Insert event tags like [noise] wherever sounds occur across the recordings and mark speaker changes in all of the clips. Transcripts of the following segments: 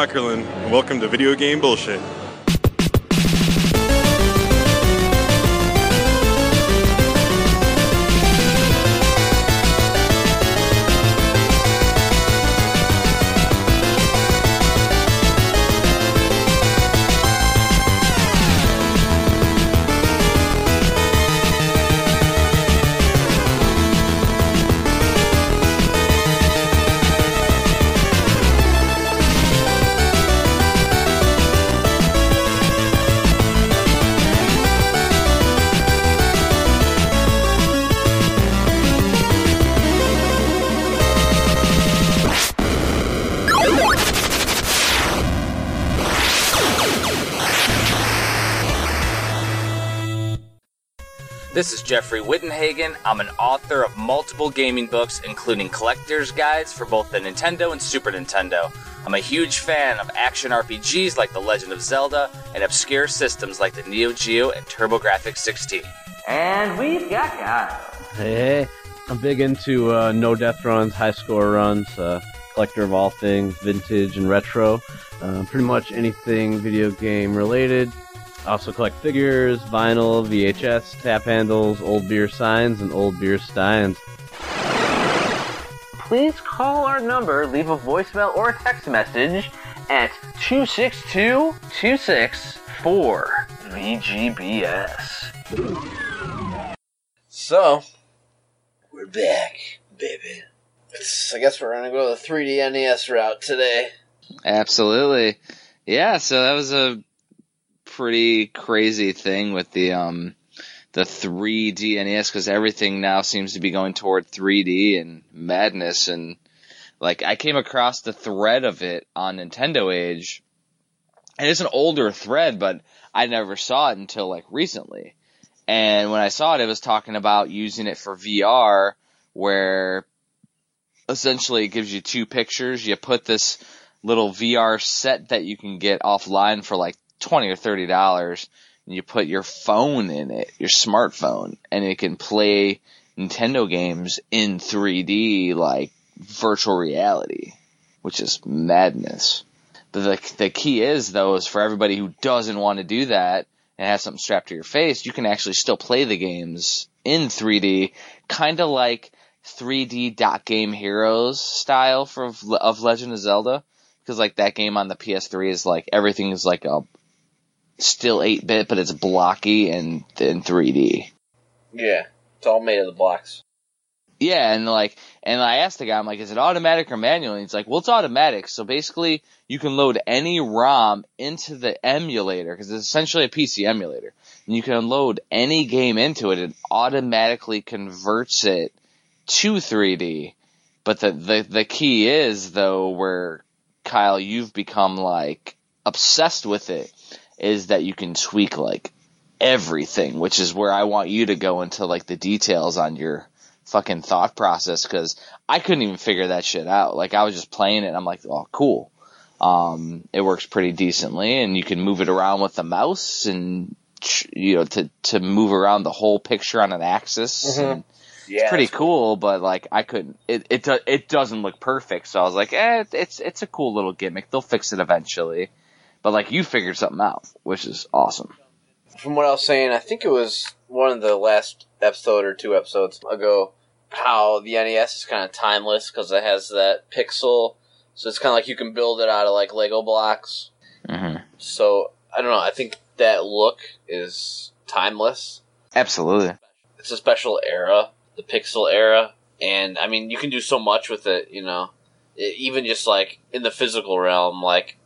Speaker 1: Ackerlin, and welcome to Video Game Bullshit.
Speaker 2: Jeffrey Wittenhagen. I'm an author of multiple gaming books, including collector's guides for both the Nintendo and Super Nintendo. I'm a huge fan of action RPGs like The Legend of Zelda and obscure systems like the Neo Geo and TurboGrafx 16.
Speaker 3: And we've got Kyle.
Speaker 4: Hey, I'm big into uh, no death runs, high score runs, uh, collector of all things vintage and retro. Uh, pretty much anything video game related. Also collect figures, vinyl, VHS, tap handles, old beer signs, and old beer steins.
Speaker 3: Please call our number, leave a voicemail or a text message at 262 264 VGBS.
Speaker 5: So, we're back, baby. It's, I guess we're gonna go the 3D NES route today.
Speaker 6: Absolutely. Yeah, so that was a pretty crazy thing with the um the 3D NES because everything now seems to be going toward 3D and madness and like I came across the thread of it on Nintendo Age and it's an older thread but I never saw it until like recently. And when I saw it it was talking about using it for VR where essentially it gives you two pictures. You put this little VR set that you can get offline for like 20 or 30 dollars and you put your phone in it, your smartphone, and it can play Nintendo games in 3D like virtual reality, which is madness. But the, the key is though is for everybody who doesn't want to do that and have something strapped to your face, you can actually still play the games in 3D, kind of like 3D dot game heroes style for of Legend of Zelda. Cause like that game on the PS3 is like everything is like a still 8 bit, but it's blocky and in 3D.
Speaker 5: Yeah, it's all made of the blocks.
Speaker 6: Yeah, and like, and I asked the guy, I'm like, is it automatic or manual? And he's like, well, it's automatic. So basically, you can load any ROM into the emulator because it's essentially a PC emulator, and you can load any game into it. It automatically converts it to 3D. But the the the key is though, where Kyle, you've become like obsessed with it, is that you can tweak like everything, which is where I want you to go into like the details on your fucking thought process because I couldn't even figure that shit out. Like I was just playing it and I'm like, oh, cool. Um, it works pretty decently and you can move it around with the mouse and, you know, to, to move around the whole picture on an axis.
Speaker 5: Mhm. Yeah,
Speaker 6: it's pretty
Speaker 5: that's
Speaker 6: cool, but like I couldn't, it, it, do, it doesn't look perfect. So I was like, eh, it's, it's a cool little gimmick. They'll fix it eventually. But like you figured something out, which is awesome.
Speaker 5: From what I was saying, I think it was one of the last episode or two episodes ago, how the NES is kind of timeless because it has that pixel. So it's kind of like you can build it out of like Lego blocks.
Speaker 6: Mm-hmm.
Speaker 5: So I don't know. I think that look is timeless.
Speaker 6: Absolutely.
Speaker 5: It's a special era, the pixel era, and I mean you can do so much with it. You know, E- even just like in the physical realm, like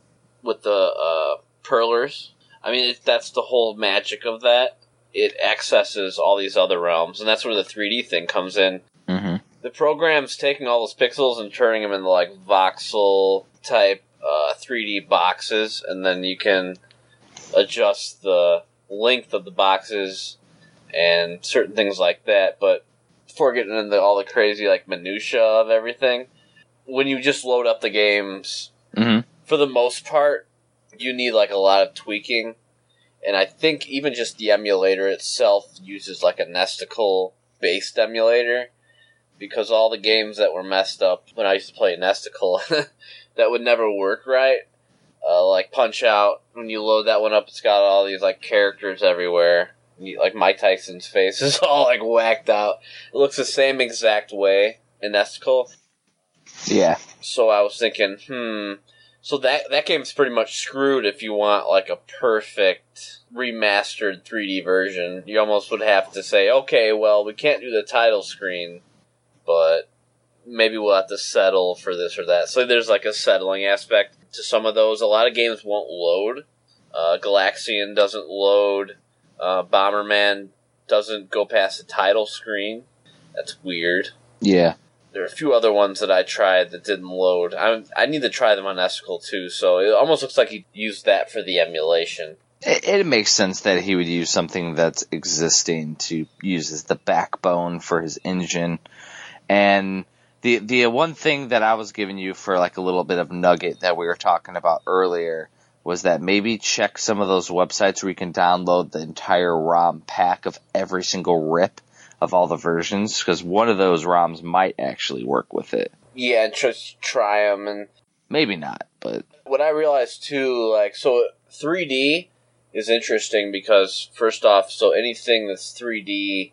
Speaker 5: with the uh, perlers. I mean, it, that's the whole magic of that. It accesses all these other realms, and that's where the 3D thing comes in.
Speaker 6: Mm-hmm.
Speaker 5: The program's taking all those pixels and turning them into like voxel type uh, 3D boxes, and then you can adjust the length of the boxes and certain things like that. But before getting into all the crazy like minutia of everything, when you just load up the games,
Speaker 6: Mm-hmm.
Speaker 5: For the most part, you need like a lot of tweaking. And I think even just the emulator itself uses like a Nesticle based emulator. because all the games that were messed up when I used to play Nesticle [laughs] that would never work right. Uh, like Punch Out, when you load that one up, it's got all these like characters everywhere. You- Like Mike Tyson's face [laughs] is all like whacked out. It looks the same exact way in Nesticle.
Speaker 6: Yeah.
Speaker 5: So I was thinking, hmm. So that that game's pretty much screwed if you want like a perfect remastered 3D version. You almost would have to say, okay, well, we can't do the title screen, but maybe we'll have to settle for this or that. So there's like a settling aspect to some of those. A lot of games won't load. Uh, Galaxian doesn't load. Uh, Bomberman doesn't go past the title screen. That's weird.
Speaker 6: Yeah.
Speaker 5: There are a few other ones that I tried that didn't load. I I need to try them on Nesticle too, so it almost looks like he used that for the emulation.
Speaker 6: It, it makes sense that he would use something that's existing to use as the backbone for his engine. And the the one thing that I was giving you for like a little bit of nugget that we were talking about earlier was that maybe check some of those websites where you can download the entire ROM pack of every single rip of all the versions because one of those ROMs might actually work with it.
Speaker 5: Yeah, just try them. And
Speaker 6: Maybe not, but
Speaker 5: what I realized too, like, so 3D is interesting because first off, so anything that's 3D,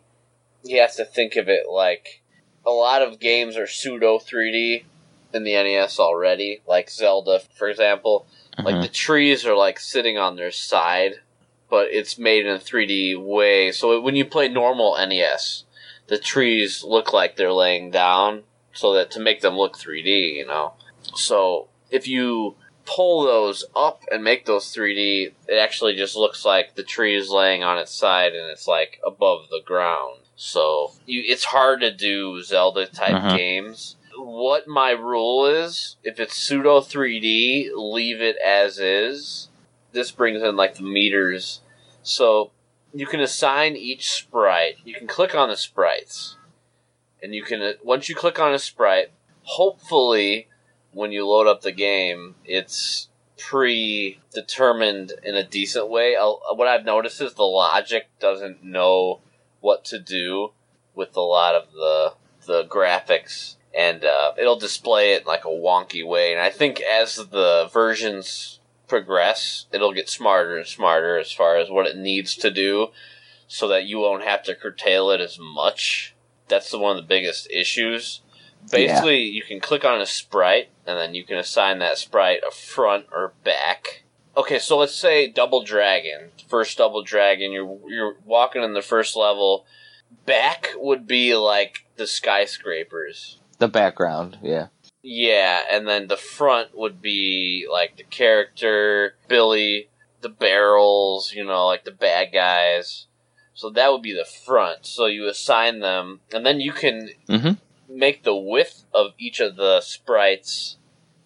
Speaker 5: you have to think of it like a lot of games are pseudo 3D in the NES already, like Zelda, for example. Like
Speaker 6: Mhm.
Speaker 5: the trees are like sitting on their side, but it's made in a 3D way. So when you play normal NES, the trees look like they're laying down, so that to make them look 3D, you know. So if you pull those up and make those 3D, it actually just looks like the tree is laying on its side and it's like above the ground. So you, it's hard to do Zelda type
Speaker 6: Mhm.
Speaker 5: games. What my rule is, if it's pseudo 3D, leave it as is. This brings in like the meters. So you can assign each sprite. You can click on the sprites. And you can, once you click on a sprite, hopefully when you load up the game, it's predetermined in a decent way. Uh, What I've noticed is the logic doesn't know what to do with a lot of the the graphics, and uh, it'll display it in like a wonky way. And I think as the versions progress, it'll get smarter and smarter as far as what it needs to do, so that you won't have to curtail it as much. That's the one of the biggest issues. Basically, you can click on a sprite, and then you can assign that sprite a front or back. Okay, so let's say Double Dragon, first Double Dragon. You're you're walking in the first level. Back would be like the skyscrapers.
Speaker 6: the background, yeah.
Speaker 5: Yeah, and then the front would be like the character, Billy, the barrels, you know, like the bad guys. So that would be the front. So you assign them, and then you can
Speaker 6: Mhm.
Speaker 5: make the width of each of the sprites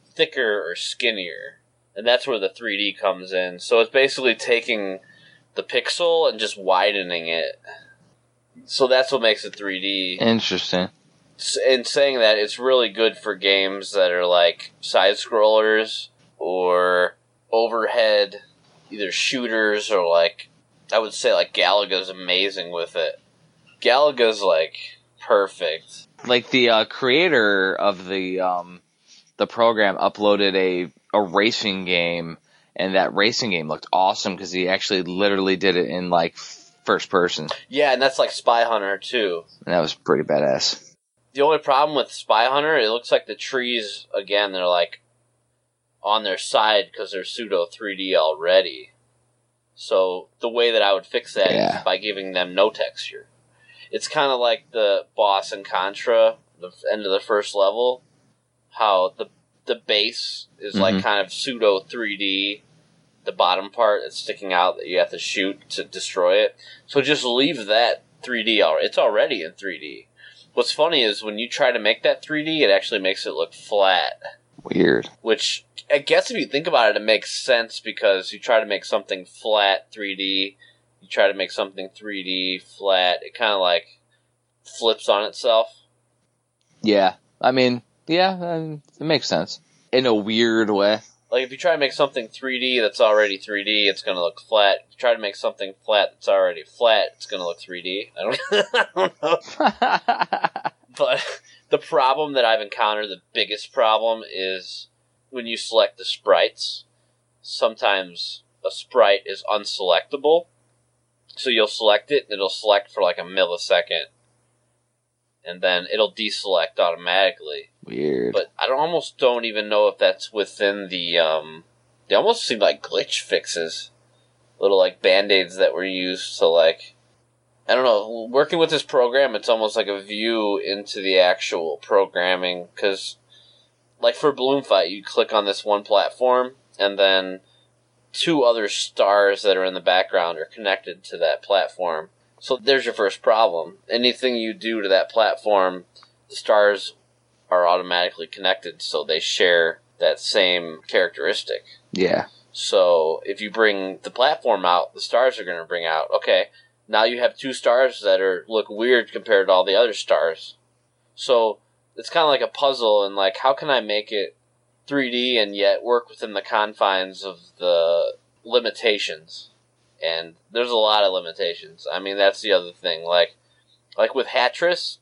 Speaker 5: thicker or skinnier. And that's where the 3D comes in. So it's basically taking the pixel and just widening it. So that's what makes it 3D
Speaker 6: Interesting.
Speaker 5: In saying that, it's really good for games that are like side scrollers or overhead, either shooters or like I would say like Galaga's amazing with it. Galaga's like perfect.
Speaker 6: like the uh, creator of the um, the program uploaded a a racing game, and that racing game looked awesome because he actually literally did it in like first person,
Speaker 5: Yeah, and that's like Spy Hunter too.
Speaker 6: and that was pretty badass.
Speaker 5: The only problem with Spy Hunter, it looks like the trees again. They're like on their side because they're pseudo 3D already. So the way that I would fix that is
Speaker 6: Yeah.
Speaker 5: by giving them no texture. It's kind of like the boss in Contra, the end of the first level. How the the base is like
Speaker 6: Mhm.
Speaker 5: kind of pseudo 3D. The bottom part that's sticking out that you have to shoot to destroy it. So just leave that 3D. Already. It's already in 3D. What's funny is when you try to make that 3D, it actually makes it look flat.
Speaker 6: Weird.
Speaker 5: Which I guess if you think about it, it makes sense because you try to make something flat 3D, you try to make something 3D flat, it kind of like flips on itself.
Speaker 6: Yeah, I mean, yeah, um, it makes sense in a weird way.
Speaker 5: Like if you try to make something 3D that's already 3D, it's going to look flat. If you try to make something flat that's already flat, it's going to look 3D. I don't, [laughs] I don't know. [laughs] But the problem that I've encountered, the biggest problem, is when you select the sprites. Sometimes a sprite is unselectable, so you'll select it, and it'll select for like a millisecond, and then it'll deselect automatically.
Speaker 6: Weird.
Speaker 5: But I don't, almost don't even know if that's within the. Um, they almost seem like glitch fixes, little like band aids that were used to like. I don't know. Working with this program, it's almost like a view into the actual programming because, like for Balloon Fight, you click on this one platform, and then two other stars that are in the background are connected to that platform. So there's your first problem. Anything you do to that platform, the stars are automatically connected, so they share that same characteristic.
Speaker 6: yeah.
Speaker 5: So if you bring the platform out, the stars are going to bring out. Okay, now you have two stars that are look weird compared to all the other stars. So it's kind of like a puzzle, and like how can I make it 3D and yet work within the confines of the limitations? And there's a lot of limitations. I mean, that's the other thing. Like, like with Hatris,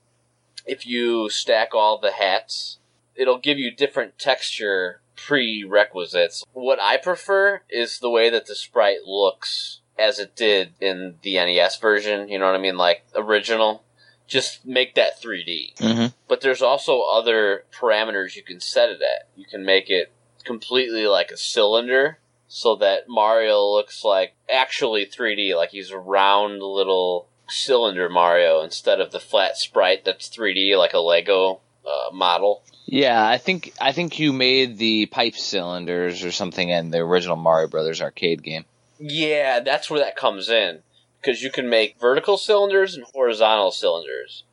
Speaker 5: if you stack all the hats, it'll give you different texture prerequisites. What I prefer is the way that the sprite looks as it did in the NES version, you know what I mean? Like original. Just make that 3D.
Speaker 6: Mm-hmm.
Speaker 5: But there's also other parameters you can set it at. You can make it completely like a cylinder so that Mario looks like actually 3D, like he's a round little cylinder Mario instead of the flat sprite that's 3D like a Lego uh, model.
Speaker 6: Yeah, I think I think you made the pipe cylinders or something in the original Mario Brothers arcade game.
Speaker 5: Yeah, that's where that comes in because you can make vertical cylinders and horizontal cylinders.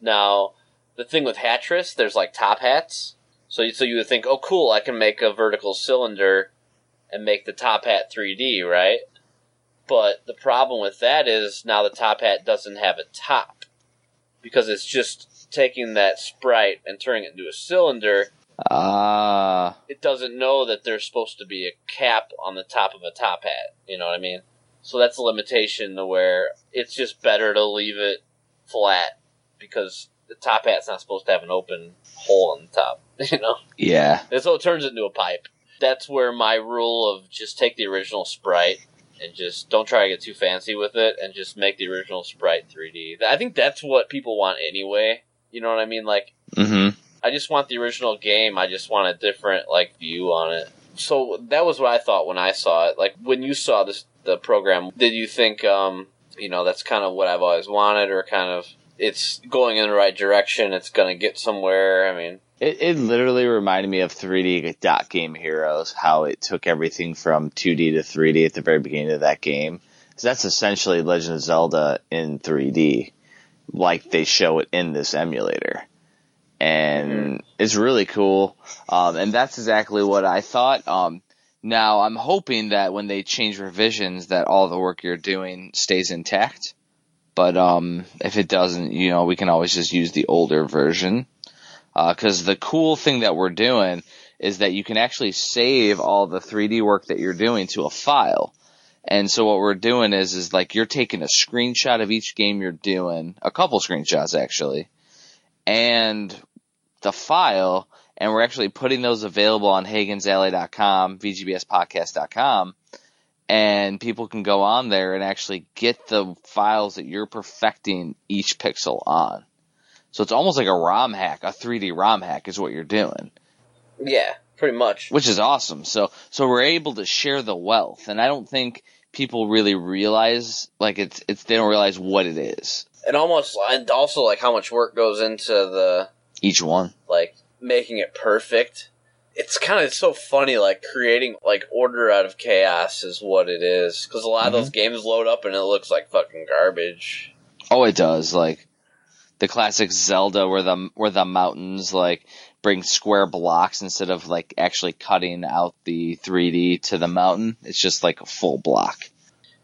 Speaker 5: Now, the thing with Hatris, there's like top hats. So you, so you would think, oh, cool, I can make a vertical cylinder and make the top hat 3D, right? But the problem with that is now the top hat doesn't have a top because it's just taking that sprite and turning it into a cylinder.
Speaker 6: Ah,
Speaker 5: It doesn't know that there's supposed to be a cap on the top of a top hat. You know what I mean? So that's a limitation to where it's just better to leave it flat because the top hat's not supposed to have an open hole on the top. [laughs] You know?
Speaker 6: yeah.
Speaker 5: And so it turns it into a pipe. That's where my rule of just take the original sprite and just don't try to get too fancy with it and just make the original sprite 3D. I think that's what people want anyway. You know what I mean? Like,
Speaker 6: Mm-hmm.
Speaker 5: I just want the original game. I just want a different like view on it. So that was what I thought when I saw it. Like when you saw this the program, did you think um, you know, that's kind of what I've always wanted or kind of it's going in the right direction, it's going to get somewhere. I mean,
Speaker 6: It, it literally reminded me of 3D Dot Game Heroes, how it took everything from 2D to 3D at the very beginning of that game. So that's essentially Legend of Zelda in 3D, like they show it in this emulator. And it's really cool. Um, and that's exactly what I thought. Um, now I'm hoping that when they change revisions that all the work you're doing stays intact. But um, if it doesn't, you know, we can always just use the older version. Uh, because the cool thing that we're doing is that you can actually save all the 3D work that you're doing to a file. And so what we're doing is, is like you're taking a screenshot of each game you're doing, a couple screenshots actually, and the file, and we're actually putting those available on HagensAlley.com, VGBSPodcast.com, and people can go on there and actually get the files that you're perfecting each pixel on. So it's almost like a ROM hack, a 3D ROM hack is what you're doing,
Speaker 5: yeah, pretty much.
Speaker 6: which is awesome. So, so we're able to share the wealth, and I don't think people really realize, like it's, it's, they don't realize what it is.
Speaker 5: And almost and also like how much work goes into the
Speaker 6: Each one.
Speaker 5: like making it perfect. It's kind of so funny, like creating like order out of chaos is what it is. Because a lot of mm-hmm. those games load up and it looks like fucking garbage.
Speaker 6: Oh, it does. Like the classic Zelda, where the where the mountains like bring square blocks instead of like actually cutting out the 3D to the mountain. It's just like a full block.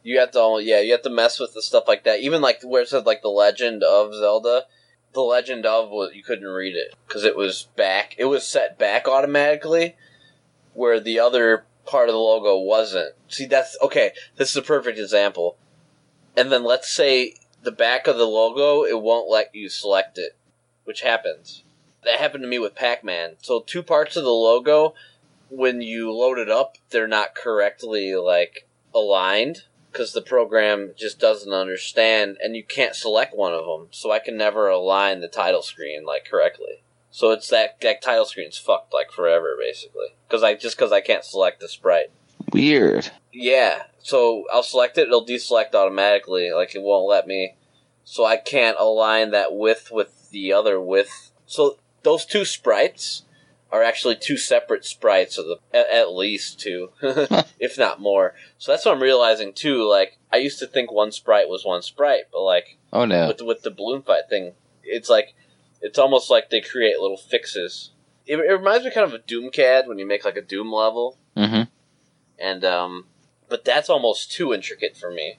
Speaker 5: You have to, yeah, you have to mess with the stuff like that. Even like where it said like the Legend of Zelda, the Legend of was you couldn't read it because it was back. It was set back automatically, where the other part of the logo wasn't. See, that's okay. This is a perfect example. And then let's say the back of the logo, it won't let you select it which happens. That happened to me with Pac Man. So two parts of the logo, when you load it up, they're not correctly like aligned because the program just doesn't understand, and you can't select one of them. So I can never align the title screen like correctly. So it's that that title screen's fucked like forever basically because I just because I can't select the sprite.
Speaker 6: Weird.
Speaker 5: Yeah, so I'll select it, it'll deselect automatically, like it won't let me. So I can't align that width with the other width. So those two sprites are actually two separate sprites, of the at, at least two, [laughs] [laughs] if not more. So that's what I'm realizing too. Like I used to think one sprite was one sprite, but like
Speaker 6: Oh no.
Speaker 5: with with the balloon fight thing, it's like it's almost like they create little fixes. It, it reminds me kind of of Doomcad when you make like a Doom level
Speaker 6: hmm
Speaker 5: and um, but that's almost too intricate for me.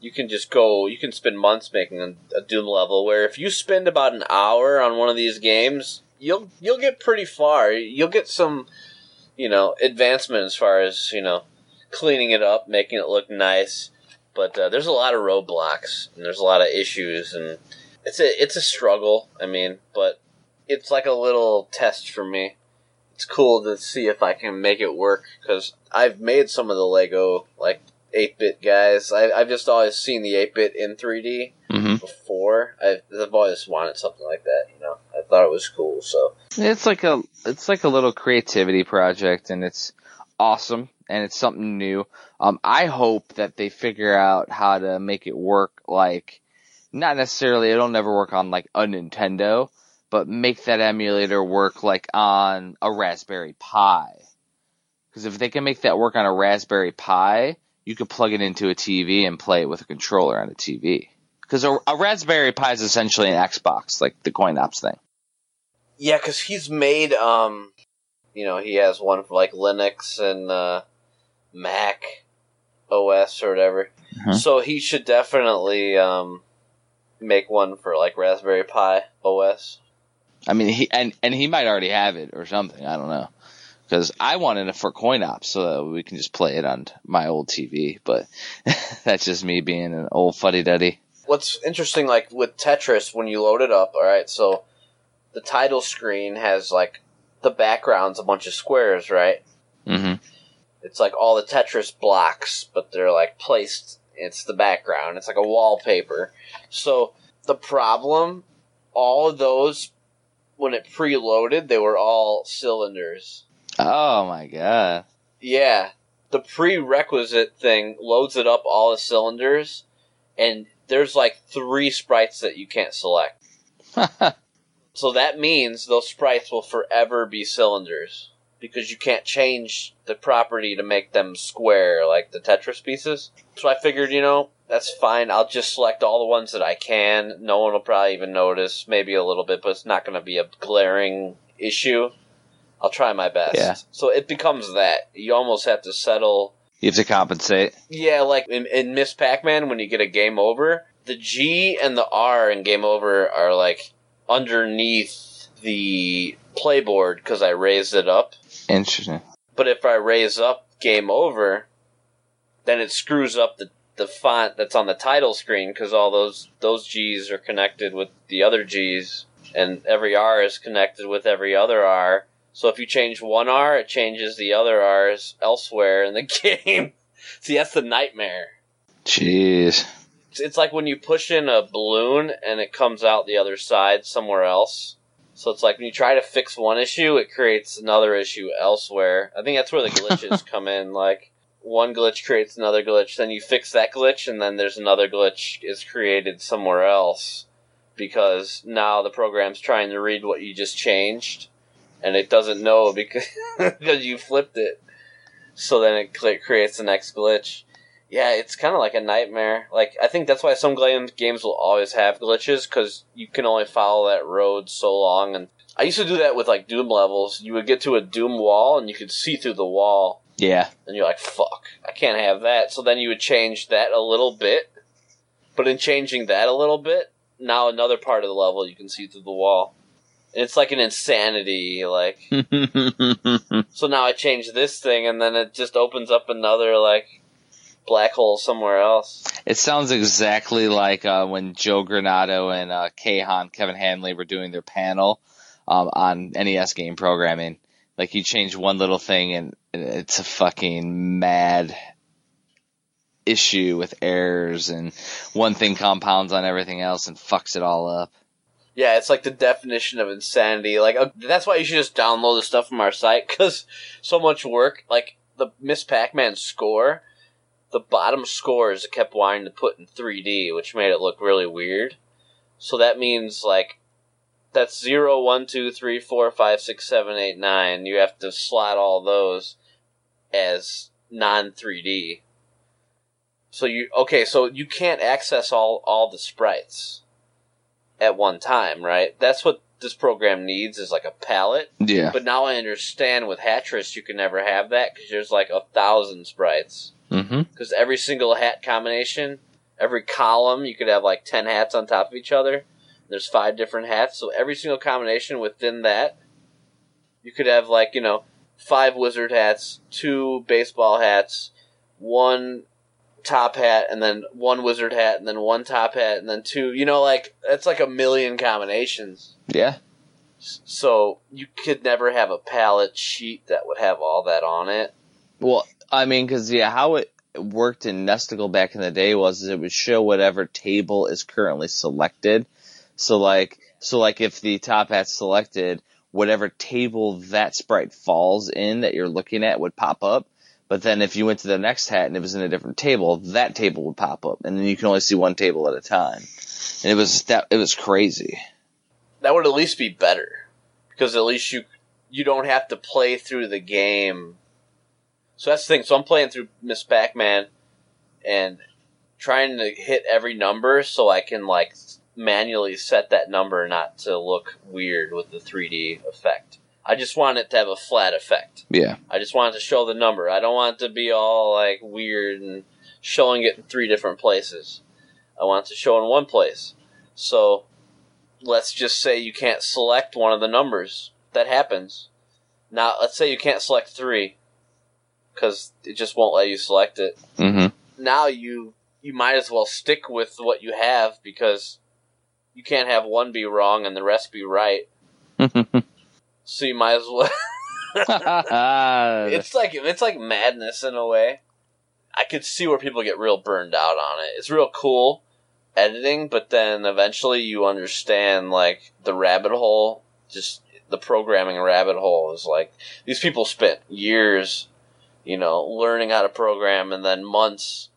Speaker 5: You can just go, you can spend months making a, a Doom level. Where if you spend about an hour on one of these games, you'll you'll get pretty far. You'll get some, you know, advancement as far as you know, cleaning it up, making it look nice. But uh, there's a lot of roadblocks and there's a lot of issues, and it's a it's a struggle. I mean, but it's like a little test for me it's cool to see if I can make it work because I've made some of the Lego like eight bit guys. I, I've just always seen the eight bit in three D
Speaker 6: hmm
Speaker 5: before. I've, I've always wanted something like that. You know, I thought it was cool. So
Speaker 6: It's like a it's like a little creativity project, and it's awesome, and it's something new. Um, I hope that they figure out how to make it work. Like, not necessarily it'll never work on like a Nintendo, but make that emulator work like on a Raspberry Pi. Because if they can make that work on a Raspberry Pi, you could plug it into a TV and play it with a controller on a TV. Because a, a Raspberry Pi is essentially an Xbox, like the coin ops thing.
Speaker 5: yeah, because he's made um, you know, he has one for like Linux and uh, Mac OS or whatever.
Speaker 6: Mhm.
Speaker 5: So he should definitely um make one for like Raspberry Pi OS.
Speaker 6: I mean, he and and he might already have it or something. I don't know. Because I wanted it for coin ops so that we can just play it on my old TV. But [laughs] that's just me being an old fuddy duddy.
Speaker 5: what's interesting, like with Tetris, when you load it up, all right, so the title screen has like the background's a bunch of squares, right?
Speaker 6: hmm
Speaker 5: It's like all the Tetris blocks, but they're like placed. It's the background. It's like a wallpaper. So the problem, all of those, when it preloaded, they were all cylinders.
Speaker 6: Oh my god.
Speaker 5: Yeah, the prerequisite thing loads it up all the cylinders, and there's like three sprites that you can't select. [laughs] So that means those sprites will forever be cylinders because you can't change the property to make them square like the Tetris pieces. So I figured, you know, that's fine. I'll just select all the ones that I can. No one will probably even notice, maybe a little bit, but it's not going to be a glaring issue. I'll try my best.
Speaker 6: Yeah.
Speaker 5: So it becomes that. You almost have to settle
Speaker 6: You have to compensate.
Speaker 5: yeah, like in, in Miss Pac Man, when you get a game over, the G and the R in game over are like underneath the playboard because I raised it up.
Speaker 6: Interesting.
Speaker 5: But if I raise up game over, then it screws up the, the font that's on the title screen because all those those G's are connected with the other G's, and every R is connected with every other R. So if you change one R, it changes the other R's elsewhere in the [laughs] game. See, that's the nightmare.
Speaker 6: Jeez.
Speaker 5: It's, it's like when you push in a balloon and it comes out the other side somewhere else. So it's like when you try to fix one issue, it creates another issue elsewhere. I think that's where the [laughs] glitches come in. Like one glitch creates another glitch, then you fix that glitch, and then there's another glitch is created somewhere else because now the program's trying to read what you just changed, and it doesn't know [laughs] because because you flipped it. So then it cl- creates the next glitch. Yeah, it's kind of like a nightmare. Like I think that's why some games will always have glitches because you can only follow that road so long. And I used to do that with like Doom levels. You would get to a Doom wall and you could see through the wall,
Speaker 6: Yeah.
Speaker 5: and you're like, "Fuck, I can't have that." So then you would change that a little bit, but in changing that a little bit, now another part of the level you can see through the wall. And it's like an insanity. Like [laughs] so now I change this thing, and then it just opens up another like black hole somewhere else.
Speaker 6: It sounds exactly like uh, when Joe Granato and uh, Kahan, Kevin Hanley were doing their panel um, on NES game programming. Like you change one little thing and it's a fucking mad issue with errors and one thing compounds on everything else and fucks it all up.
Speaker 5: Yeah, it's like the definition of insanity. Like uh, that's why you should just download the stuff from our site because so much work. Like the Miss Pac-Man score, the bottom scores it kept wanting to put in 3D, which made it look really weird. So that means like that's zero, one, two, three, four, five, six, seven, eight, nine. You have to slot all those as non 3D. So you okay? So you can't access all all the sprites at one time, right? That's what this program needs is like a palette.
Speaker 6: Yeah.
Speaker 5: But now I understand with Hatris you can never have that because there's like a thousand sprites.
Speaker 6: Mm-hmm.
Speaker 5: Because every single hat combination, every column, you could have like ten hats on top of each other. There's five different hats, so every single combination within that, you could have like you know five wizard hats, two baseball hats, one top hat, and then one wizard hat, and then one top hat, and then two. You know, like it's like a million combinations.
Speaker 6: Yeah.
Speaker 5: So you could never have a palette sheet that would have all that on it.
Speaker 6: Well, I mean, because yeah, how it worked in Nesticle back in the day was it would show whatever table is currently selected. So like, so like if the top hat's selected, whatever table that sprite falls in that you're looking at would pop up. But then if you went to the next hat and it was in a different table, that table would pop up, and then you can only see one table at a time. And it was that it was crazy.
Speaker 5: That would at least be better because at least you you don't have to play through the game. So that's the thing. So I'm playing through Miss Pac-Man and trying to hit every number so I can like manually set that number not to look weird with the 3D effect. I just want it to have a flat effect.
Speaker 6: Yeah.
Speaker 5: I just want it to show the number. I don't want it to be all like weird and showing it in three different places. I want it to show in one place. So let's just say you can't select one of the numbers. That happens. Now, let's say you can't select three because it just won't let you select it.
Speaker 6: Mm-hmm.
Speaker 5: Now you you might as well stick with what you have because you can't have one be wrong and the rest be right. [laughs] So you might as well. [laughs] [laughs] it's like it's like madness in a way. I could see where people get real burned out on it. It's real cool editing, but then eventually you understand like the rabbit hole, just the programming rabbit hole is like these people spent years, you know, learning how to program and then months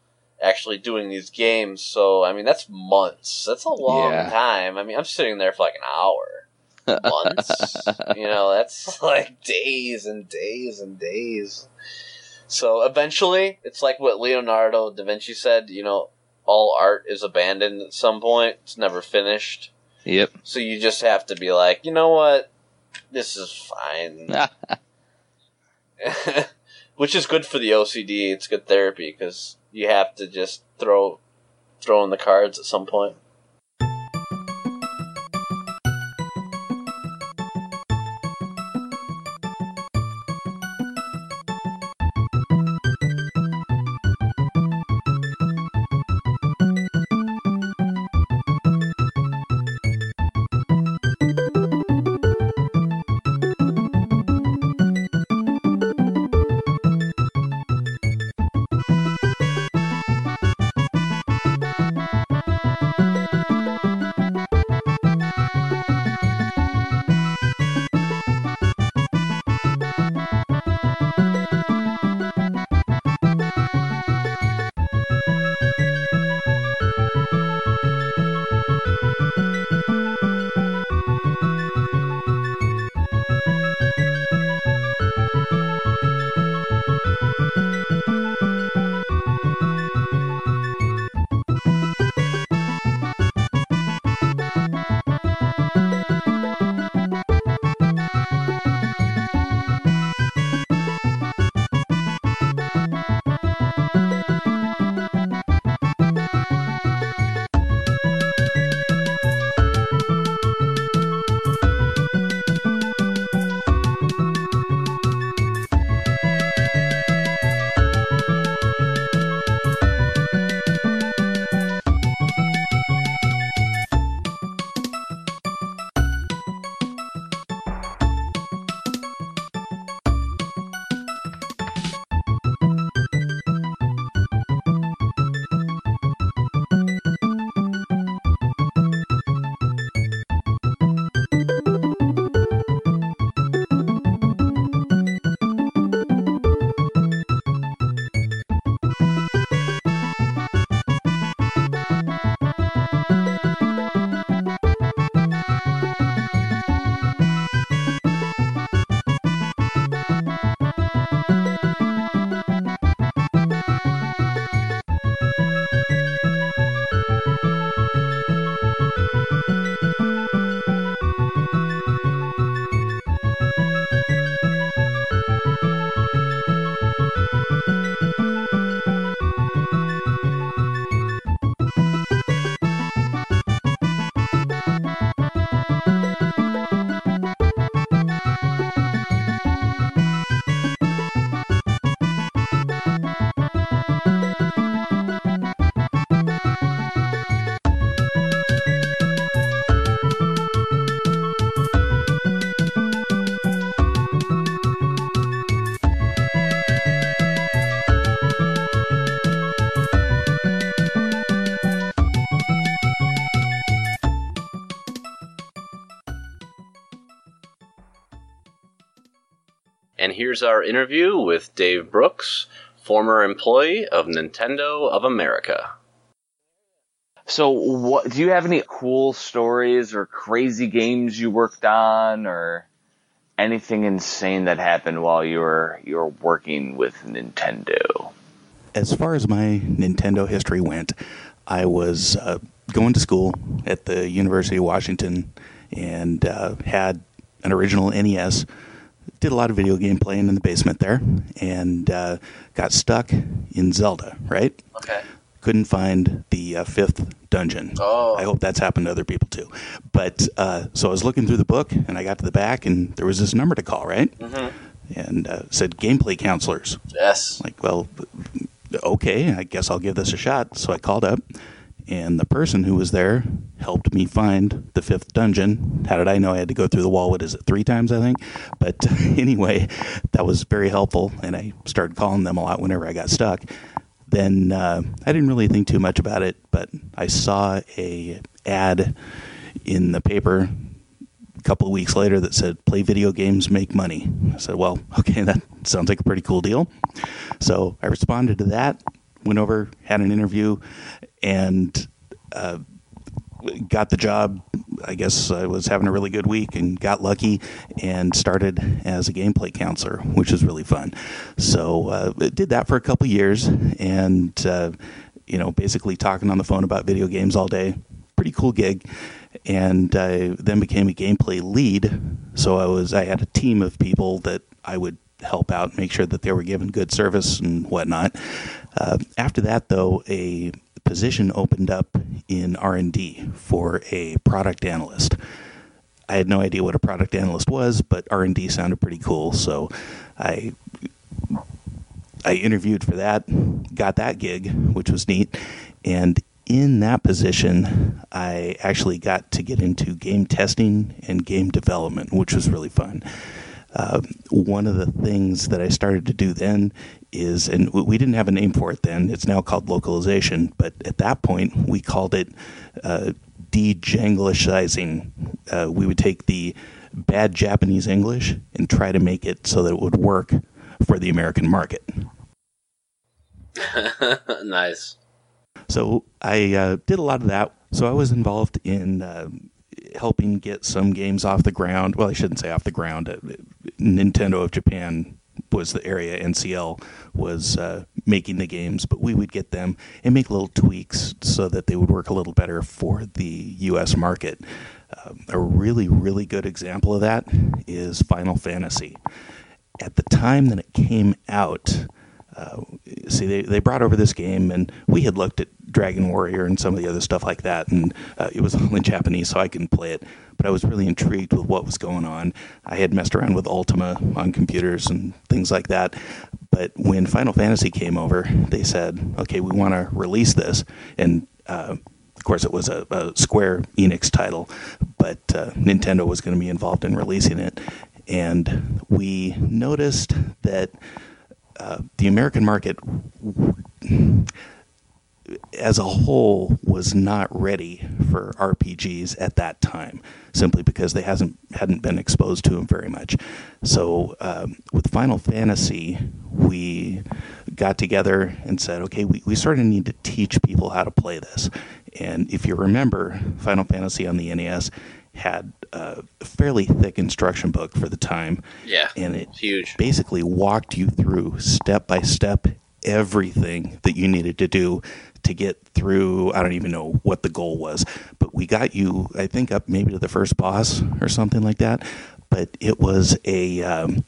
Speaker 5: actually doing these games. So I mean that's months. That's a long
Speaker 6: Yeah.
Speaker 5: time. I mean I'm sitting there for like an hour [laughs] months. you know, that's [laughs] like days and days and days. So eventually, it's like what Leonardo da Vinci said, you know, all art is abandoned at some point. It's never finished.
Speaker 6: yep.
Speaker 5: So you just have to be like, you know what? This is fine. [laughs] Which is good for the OCD. It's good therapy because you have to just throw throw in the cards at some point.
Speaker 3: Here's our interview with Dave Brooks, former employee of Nintendo of America.
Speaker 2: So, what do you have any cool stories or crazy games you worked on, or anything insane that happened while you were you were working with Nintendo?
Speaker 7: As far as my Nintendo history went, I was uh, going to school at the University of Washington and uh, had an original NES. Did a lot of video game playing in the basement there, and uh, got stuck in Zelda. Right?
Speaker 5: Okay.
Speaker 7: couldn't find the uh, fifth dungeon.
Speaker 5: Oh.
Speaker 7: I hope that's happened to other people too. But uh, so I was looking through the book and I got to the back and there was this number to call, right? Mm-hmm. And uh, said gameplay counselors.
Speaker 5: Yes.
Speaker 7: Like, well, okay, I guess I'll give this a shot. So I called up and the person who was there helped me find the fifth dungeon. How did I know I had to go through the wall? What is it, three times, I think? But [laughs] anyway, that was very helpful, and I started calling them a lot whenever I got stuck. Then uh, I didn't really think too much about it, but I saw a ad in the paper a couple of weeks later that said play video games make money i said well [laughs] okay that sounds like a pretty cool deal so i responded to that went over had an interview and uh, got the job i guess i was having a really good week and got lucky and started as a gameplay counselor which was really fun so uh, did that for a couple years and uh, you know basically talking on the phone about video games all day pretty cool gig and I then became a gameplay lead. So I was I had a team of people that I would help out, make sure that they were given good service and whatnot. Uh, after that, though, a position opened up in R and D for a product analyst. I had no idea what a product analyst was, but R and D sounded pretty cool, so I I interviewed for that, got that gig, which was neat, and in that position, I actually got to get into game testing and game development, which was really fun. Uh, one of the things that I started to do then is, and we didn't have a name for it then, it's now called localization, but at that point we called it uh, de-Janglishizing. Uh, we would take the bad Japanese English and try to make it so that it would work for the American market. [laughs]
Speaker 5: nice.
Speaker 7: So I uh, did a lot of that. So I was involved in uh, helping get some games off the ground. Well, I shouldn't say off the ground. Uh, Nintendo of Japan was the area. NCL was uh, making the games, but we would get them and make little tweaks so that they would work a little better for the U.S. market. Um, a really, really good example of that is Final Fantasy. At the time that it came out, uh, see, they, they brought over this game, and we had looked at Dragon Warrior and some of the other stuff like that, and uh, it was [laughs] only in Japanese, so I couldn't play it. But I was really intrigued with what was going on. I had messed around with Ultima on computers and things like that. But when Final Fantasy came over, they said, okay, we want to release this. And uh, of course, it was a, a Square Enix title, but uh, Nintendo was going to be involved in releasing it. And we noticed that uh, the American market as a whole was not ready for RPGs at that time, simply because they hasn't hadn't been exposed to them very much. So um, with Final Fantasy, we got together and said, okay, we, we sort of need to teach people how to play this. And if you remember, Final Fantasy on the NES had a fairly thick instruction book for the time.
Speaker 5: Yeah.
Speaker 7: And it
Speaker 5: Huge.
Speaker 7: basically walked you through step by step everything that you needed to do to get through. I don't even know what the goal was, but we got you, I think, up maybe to the first boss or something like that. But it was a, um,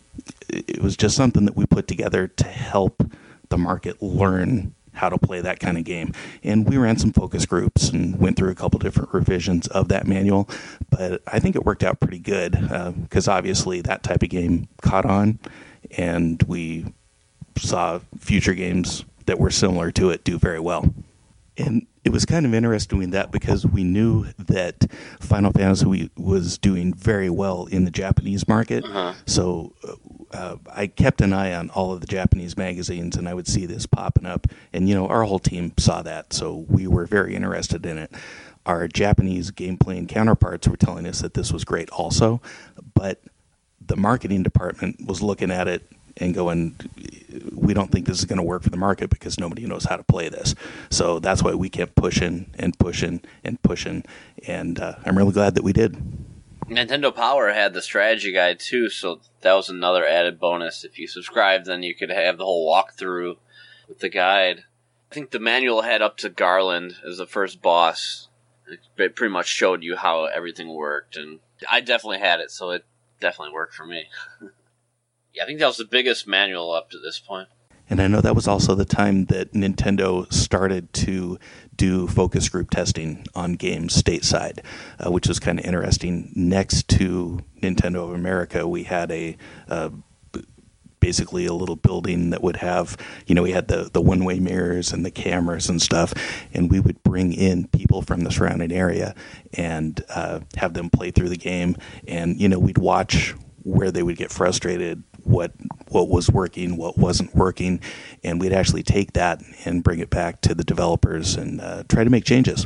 Speaker 7: it was just something that we put together to help the market learn how to play that kind of game. And we ran some focus groups and went through a couple different revisions of that manual. But I think it worked out pretty good because uh, obviously that type of game caught on, and we saw future games that were similar to it do very well. And it was kind of interesting in that because we knew that Final Fantasy was doing very well in the Japanese market.
Speaker 5: Uh-huh.
Speaker 7: So uh, I kept an eye on all of the Japanese magazines and I would see this popping up. And, you know, our whole team saw that. So we were very interested in it. Our Japanese game playing counterparts were telling us that this was great also. But the marketing department was looking at it and going, we don't think this is going to work for the market because nobody knows how to play this. So that's why we kept pushing and pushing and pushing, and uh, I'm really glad that we did.
Speaker 5: Nintendo Power had the strategy guide too, so that was another added bonus. If you subscribed, then you could have the whole walkthrough with the guide. I think the manual had up to Garland as the first boss. It pretty much showed you how everything worked, and I definitely had it, so it definitely worked for me. [laughs] yeah, I think that was the biggest manual up to this point.
Speaker 7: And I know that was also the time that Nintendo started to do focus group testing on games stateside, uh, which was kind of interesting. Next to Nintendo of America, we had a uh, basically a little building that would have, you know, we had the, the one way mirrors and the cameras and stuff, and we would bring in people from the surrounding area and uh, have them play through the game. And, you know, we'd watch where they would get frustrated, what what was working, what wasn't working, and we'd actually take that and bring it back to the developers and uh, try to make changes.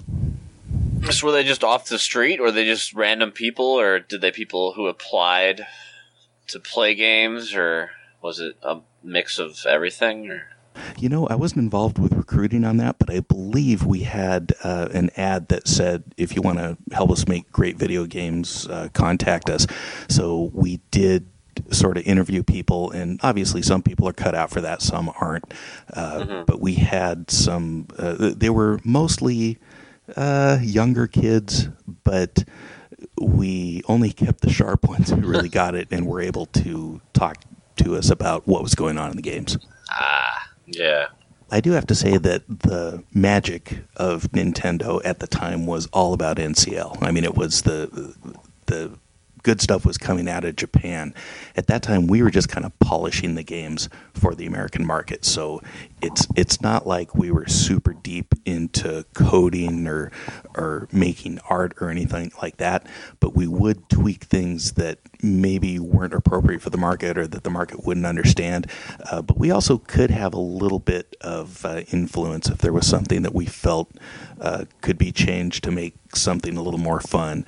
Speaker 5: So were they just off the street, or they just random people, or did they people who applied to play games, or was it a mix of everything? Or?
Speaker 7: You know, I wasn't involved with recruiting on that, but I believe we had uh, an ad that said, if you want to help us make great video games, uh, contact us. So we did sort of interview people, and obviously some people are cut out for that, some aren't. Uh, mm-hmm. But we had some, uh, they were mostly uh, younger kids, but we only kept the sharp ones who really [laughs] got it and were able to talk to us about what was going on in the games.
Speaker 5: Ah, yeah.
Speaker 7: I do have to say that the magic of Nintendo at the time was all about NCL. I mean, it was the the good stuff was coming out of Japan. At that time, we were just kind of polishing the games for the American market. So it's it's not like we were super deep into coding or or making art or anything like that. But we would tweak things that maybe weren't appropriate for the market or that the market wouldn't understand. Uh, but we also could have a little bit of uh, influence if there was something that we felt uh, could be changed to make something a little more fun.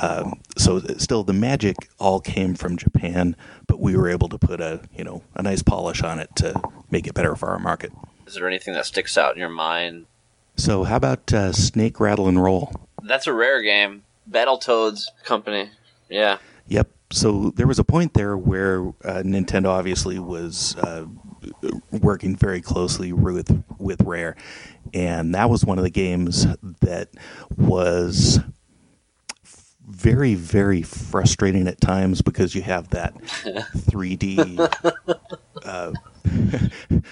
Speaker 7: Um, so still, the magic all came from Japan, but we were able to put a you know a nice polish on it to make it better for our market.
Speaker 5: Is there anything that sticks out in your mind?
Speaker 7: So how about uh, Snake Rattle and Roll?
Speaker 5: That's a rare game. Battletoads company. Yeah.
Speaker 7: Yep. So there was a point there where uh, Nintendo obviously was uh, working very closely with with Rare, and that was one of the games that was very very frustrating at times because you have that [laughs] 3D uh,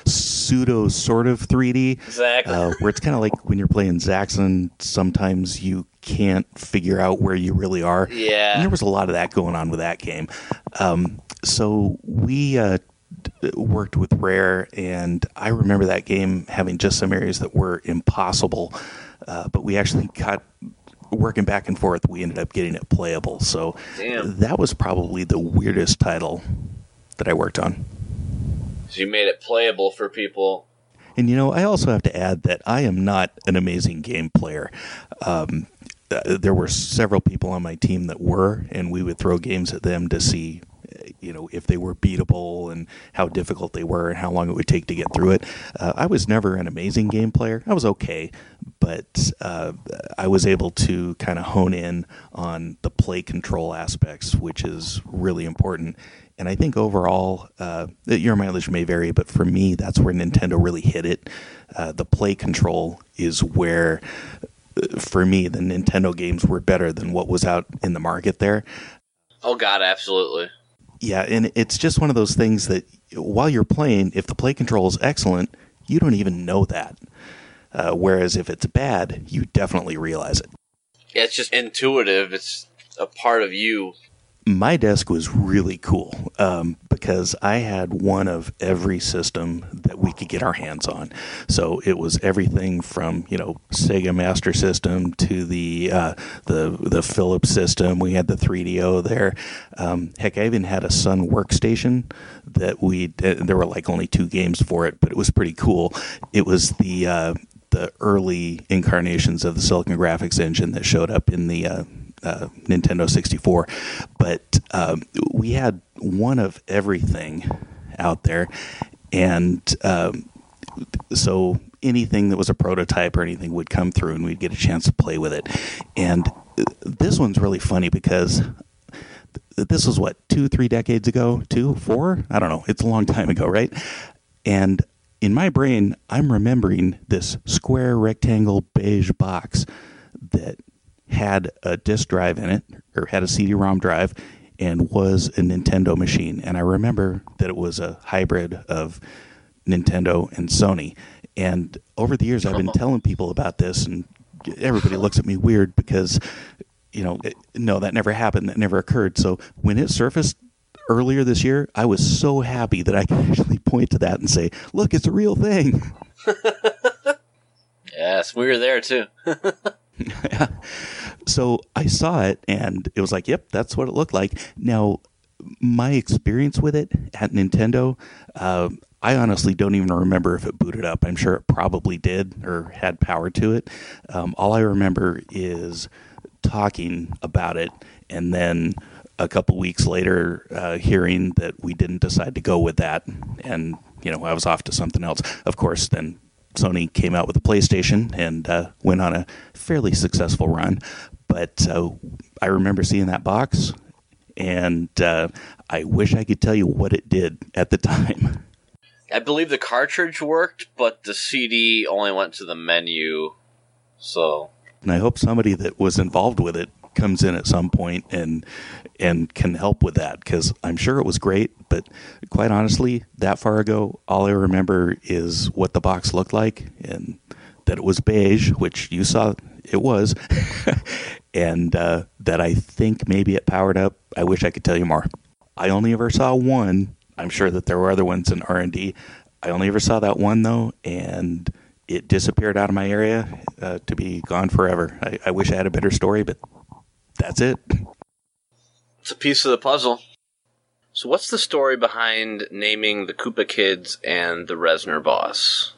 Speaker 7: pseudo sort of 3D
Speaker 5: exactly. uh,
Speaker 7: where it's kind of like when you're playing Zaxxon sometimes you can't figure out where you really are
Speaker 5: yeah
Speaker 7: and there was a lot of that going on with that game um, so we uh, worked with Rare, and I remember that game having just some areas that were impossible, uh, but we actually got working back and forth. We ended up getting it playable. So
Speaker 5: Damn.
Speaker 7: that was probably the weirdest title that I worked on.
Speaker 5: So you made it playable for people.
Speaker 7: And you know, I also have to add that I am not an amazing game player. Um, uh, there were several people on my team that were, and we would throw games at them to see you know if they were beatable and how difficult they were and how long it would take to get through it. Uh, I was never an amazing game player. I was okay, but uh, I was able to kind of hone in on the play control aspects, which is really important. And I think overall, uh, your mileage may vary, but for me, that's where Nintendo really hit it. Uh, the play control is where for me, the Nintendo games were better than what was out in the market there.
Speaker 5: Oh God, absolutely.
Speaker 7: Yeah, and it's just one of those things that while you're playing, if the play control is excellent, you don't even know that. Uh, whereas if it's bad, you definitely realize it.
Speaker 5: Yeah, it's just intuitive. It's a part of you
Speaker 7: my desk was really cool um, because I had one of every system that we could get our hands on. So it was everything from you know Sega Master System to the uh, the the Philips system. We had the 3DO there. Um, heck, I even had a Sun workstation that we uh, there were like only two games for it, but it was pretty cool. It was the uh, the early incarnations of the Silicon Graphics engine that showed up in the uh, Nintendo 64, but um, we had one of everything out there, and um, so anything that was a prototype or anything would come through, and we'd get a chance to play with it. And uh, this one's really funny because th- this was what two, three decades ago, two, four, I don't know. It's a long time ago, right? And in my brain, I'm remembering this square rectangle beige box that had a disk drive in it or had a CD-ROM drive and was a Nintendo machine. And I remember that it was a hybrid of Nintendo and Sony. And over the years, I've been telling people about this, and everybody looks at me weird because, you know, it, no, that never happened. That never occurred. So when it surfaced earlier this year, I was so happy that I could actually point to that and say, look, it's a real thing. [laughs]
Speaker 5: Yes, we were there too. [laughs] [laughs]
Speaker 7: so I saw it and it was like, yep, that's what it looked like. Now, my experience with it at Nintendo, uh, I honestly don't even remember if it booted up. I'm sure it probably did or had power to it. Um, all I remember is talking about it and then a couple weeks later uh, hearing that we didn't decide to go with that and you know i was off to something else of course then sony came out with a playstation and uh, went on a fairly successful run but uh, i remember seeing that box and uh, i wish i could tell you what it did at the [laughs] time
Speaker 5: I believe the cartridge worked, but the CD only went to the menu. So
Speaker 7: and I hope somebody that was involved with it comes in at some point and and can help with that because I'm sure it was great, but quite honestly, that far ago, all I remember is what the box looked like and that it was beige, which you saw it was, [laughs] and uh, that I think maybe it powered up. I wish I could tell you more. I only ever saw one. I'm sure that there were other ones in R and D. I only ever saw that one though, and it disappeared out of my area uh, to be gone forever. I, I wish I had a better story, but that's it.
Speaker 5: it's a piece of the puzzle. So what's the story behind naming the Koopa Kids and the Reznor boss?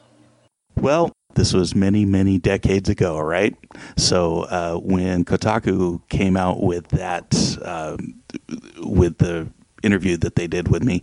Speaker 7: Well, this was many, many decades ago, right? So uh, when Kotaku came out with that, um, with the interview that they did with me,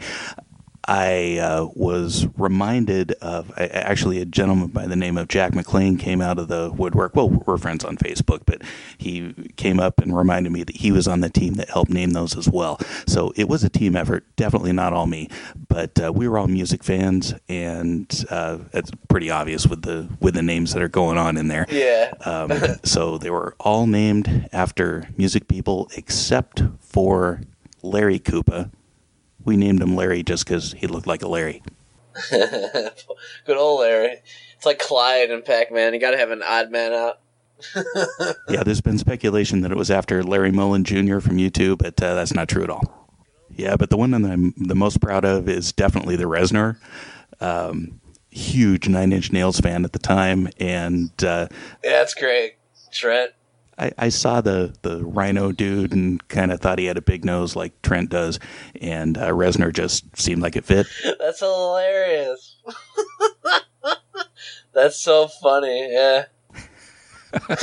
Speaker 7: I uh, was reminded of I- actually a gentleman by the name of Jack McLean came out of the woodwork. Well, we're friends on Facebook, but he came up and reminded me that he was on the team that helped name those as well. So it was a team effort, definitely not all me, but uh, we were all music fans, and uh, it's pretty obvious with the with the names that are going on in there.
Speaker 5: Yeah.
Speaker 7: Um, so they were all named after music people except for Larry Koopa. We named him Larry just because he looked like a Larry. [laughs]
Speaker 5: Good old Larry. It's like Clyde and Pac Man. You gotta have an odd man out. [laughs]
Speaker 7: Yeah, there's been speculation that it was after Larry Mullen Jr. from U2, but uh, that's not true at all. Yeah, but the one that I'm the most proud of is definitely the Reznor. Um, huge Nine Inch Nails fan at the time, and uh,
Speaker 5: Yeah, that's great. Trent.
Speaker 7: I, I saw the, the rhino dude and kind of thought he had a big nose like Trent does, and uh, Reznor just seemed like it fit. [laughs]
Speaker 5: That's hilarious. [laughs] that's so funny. Yeah. [laughs]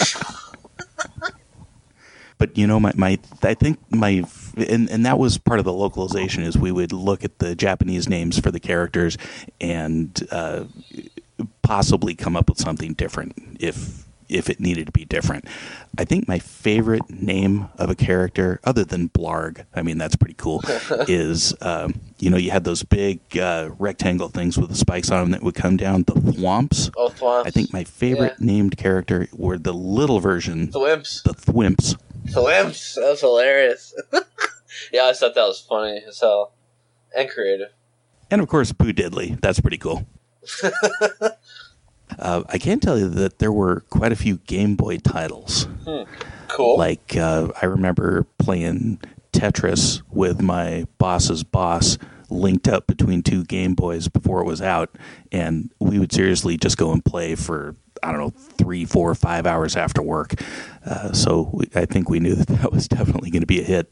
Speaker 7: but you know my, my i think my and, and that was part of the localization is we would look at the japanese names for the characters and uh, possibly come up with something different if if it needed to be different i think my favorite name of a character other than blarg i mean that's pretty cool [laughs] is um, you know you had those big uh, rectangle things with the spikes on them that would come down the thwomps
Speaker 5: Oh, Thwomps.
Speaker 7: i think my favorite
Speaker 5: Yeah.
Speaker 7: named character were the little version
Speaker 5: Thwimps.
Speaker 7: the thwimps
Speaker 5: Thwimps. That was hilarious. [laughs] yeah, I thought that was funny as hell. And creative.
Speaker 7: And of course, Boo Diddly. That's pretty cool. [laughs] uh, I can tell you that there were quite a few Game Boy titles.
Speaker 5: Cool.
Speaker 7: Like, uh, I remember playing Tetris with my boss's boss linked up between two Game Boys before it was out. And we would seriously just go and play for, I don't know, three, four, five hours after work. Uh, so we, I think we knew [laughs] that that was definitely going to be a hit.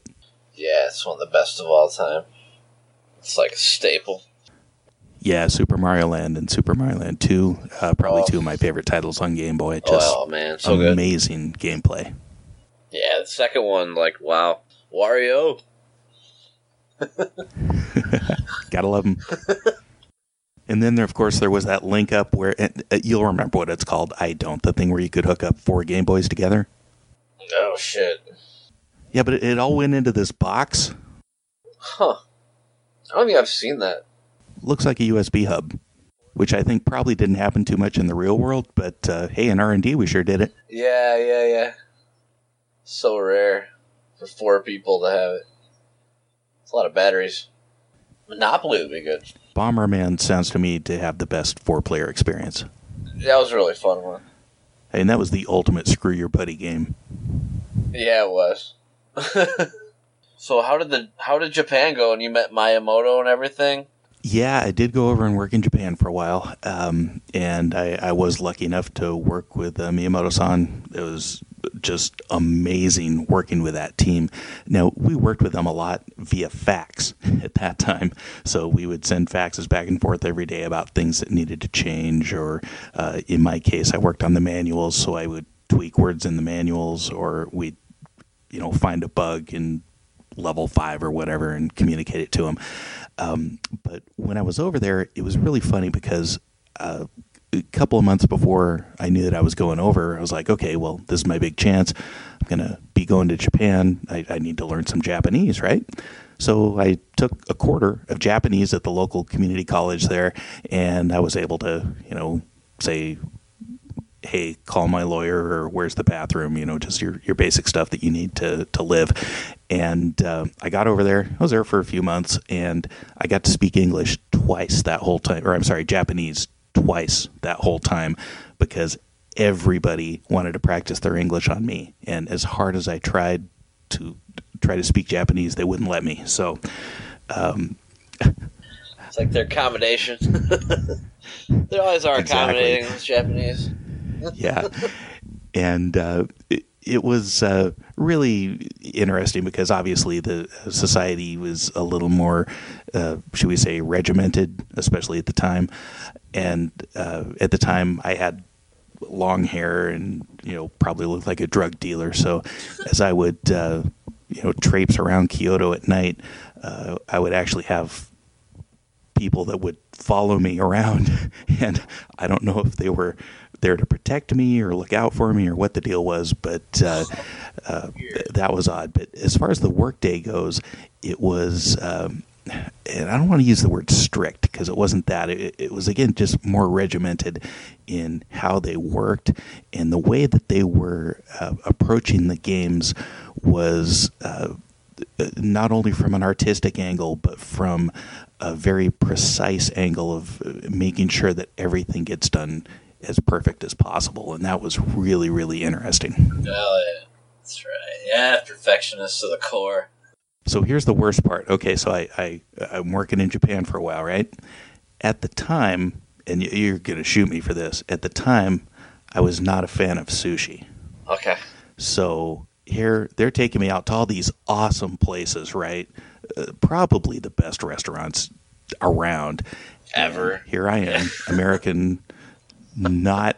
Speaker 5: yeah, it's one of the best of all time. It's like a staple.
Speaker 7: Yeah, Super Mario Land and Super Mario Land 2, uh, probably
Speaker 5: Oh.
Speaker 7: two of my favorite titles on Game Boy. Just
Speaker 5: oh man, so good.
Speaker 7: amazing gameplay.
Speaker 5: Yeah, the second one, like wow, Wario. [laughs]
Speaker 7: Gotta love them. and then there, of course, there was that link up where and, uh, you'll remember what it's called. I don't. The thing where you could hook up four Game Boys together.
Speaker 5: Oh shit.
Speaker 7: Yeah, but it, it all went into this box.
Speaker 5: Huh. I don't think I've seen that.
Speaker 7: Looks like a USB hub, which I think probably didn't happen too much in the real world. But uh, hey, in R and D, we sure did it.
Speaker 5: Yeah, yeah, yeah. So rare for four people to have it. It's a lot of batteries. Monopoly would be good.
Speaker 7: Bomberman sounds to me to have the best four-player experience,
Speaker 5: That was a really fun one.
Speaker 7: and that was the ultimate screw your buddy game.
Speaker 5: Yeah, it was. [laughs] so how did the how did Japan go? And you met Miyamoto and everything.
Speaker 7: Yeah, I did go over and work in Japan for a while, um, and I, I was lucky enough to work with uh, Miyamoto-san. It was just amazing working with that team. Now we worked with them a lot via fax [laughs] at that time, so we would send faxes back and forth every day about things that needed to change. Or uh, in my case, I worked on the manuals, so I would tweak words in the manuals, or we'd you know find a bug in level five or whatever and communicate it to them. Um, but when I was over there, it was really funny because uh, a couple of months before I knew that I was going over, I was like, okay, well, this is my big chance. I'm going to be going to Japan. I, I need to learn some Japanese, right? So I took a quarter of Japanese at the local community college there, and I was able to, you know, say hey, call my lawyer or where's the bathroom, you know, just your, your basic stuff that you need to, to live. And uh, I got over there. I was there for a few months and I got to speak English twice that whole time, or I'm sorry, Japanese twice that whole time because everybody wanted to practice their English on me. And as hard as I tried to try to speak Japanese, they wouldn't let me. So, um,
Speaker 5: It's like their accommodation. [laughs] they always are accommodating those Japanese.
Speaker 7: Yeah, and uh, it, it was uh, really interesting because obviously the society was a little more, uh, should we say, regimented, especially at the time. And uh, at the time, I had long hair and you know probably looked like a drug dealer. So as I would uh, you know traipse around Kyoto at night, uh, I would actually have people that would follow me around [laughs] and I don't know if they were there to protect me or look out for me or what the deal was but uh, uh, th- that was odd. But as far as the workday goes it was um, and I don't want to use the word strict because it wasn't that. It, it was again just more regimented in how they worked and the way that they were uh, approaching the games was uh, not only from an artistic angle, but from a very precise angle of uh, making sure that everything gets done as perfect as possible. And that was really, really interesting.
Speaker 5: Hell yeah. That's right. Yeah, perfectionist to the core.
Speaker 7: So here's the worst part. Okay, so I, I I'm working in Japan for a while, right? At the time, and you- you're gonna shoot me for this. At the time, I was not a fan of sushi.
Speaker 5: Okay.
Speaker 7: So here they're taking me out to all these awesome places, right? Uh, probably the best restaurants around.
Speaker 5: Ever.
Speaker 7: And here I am, [laughs] American, not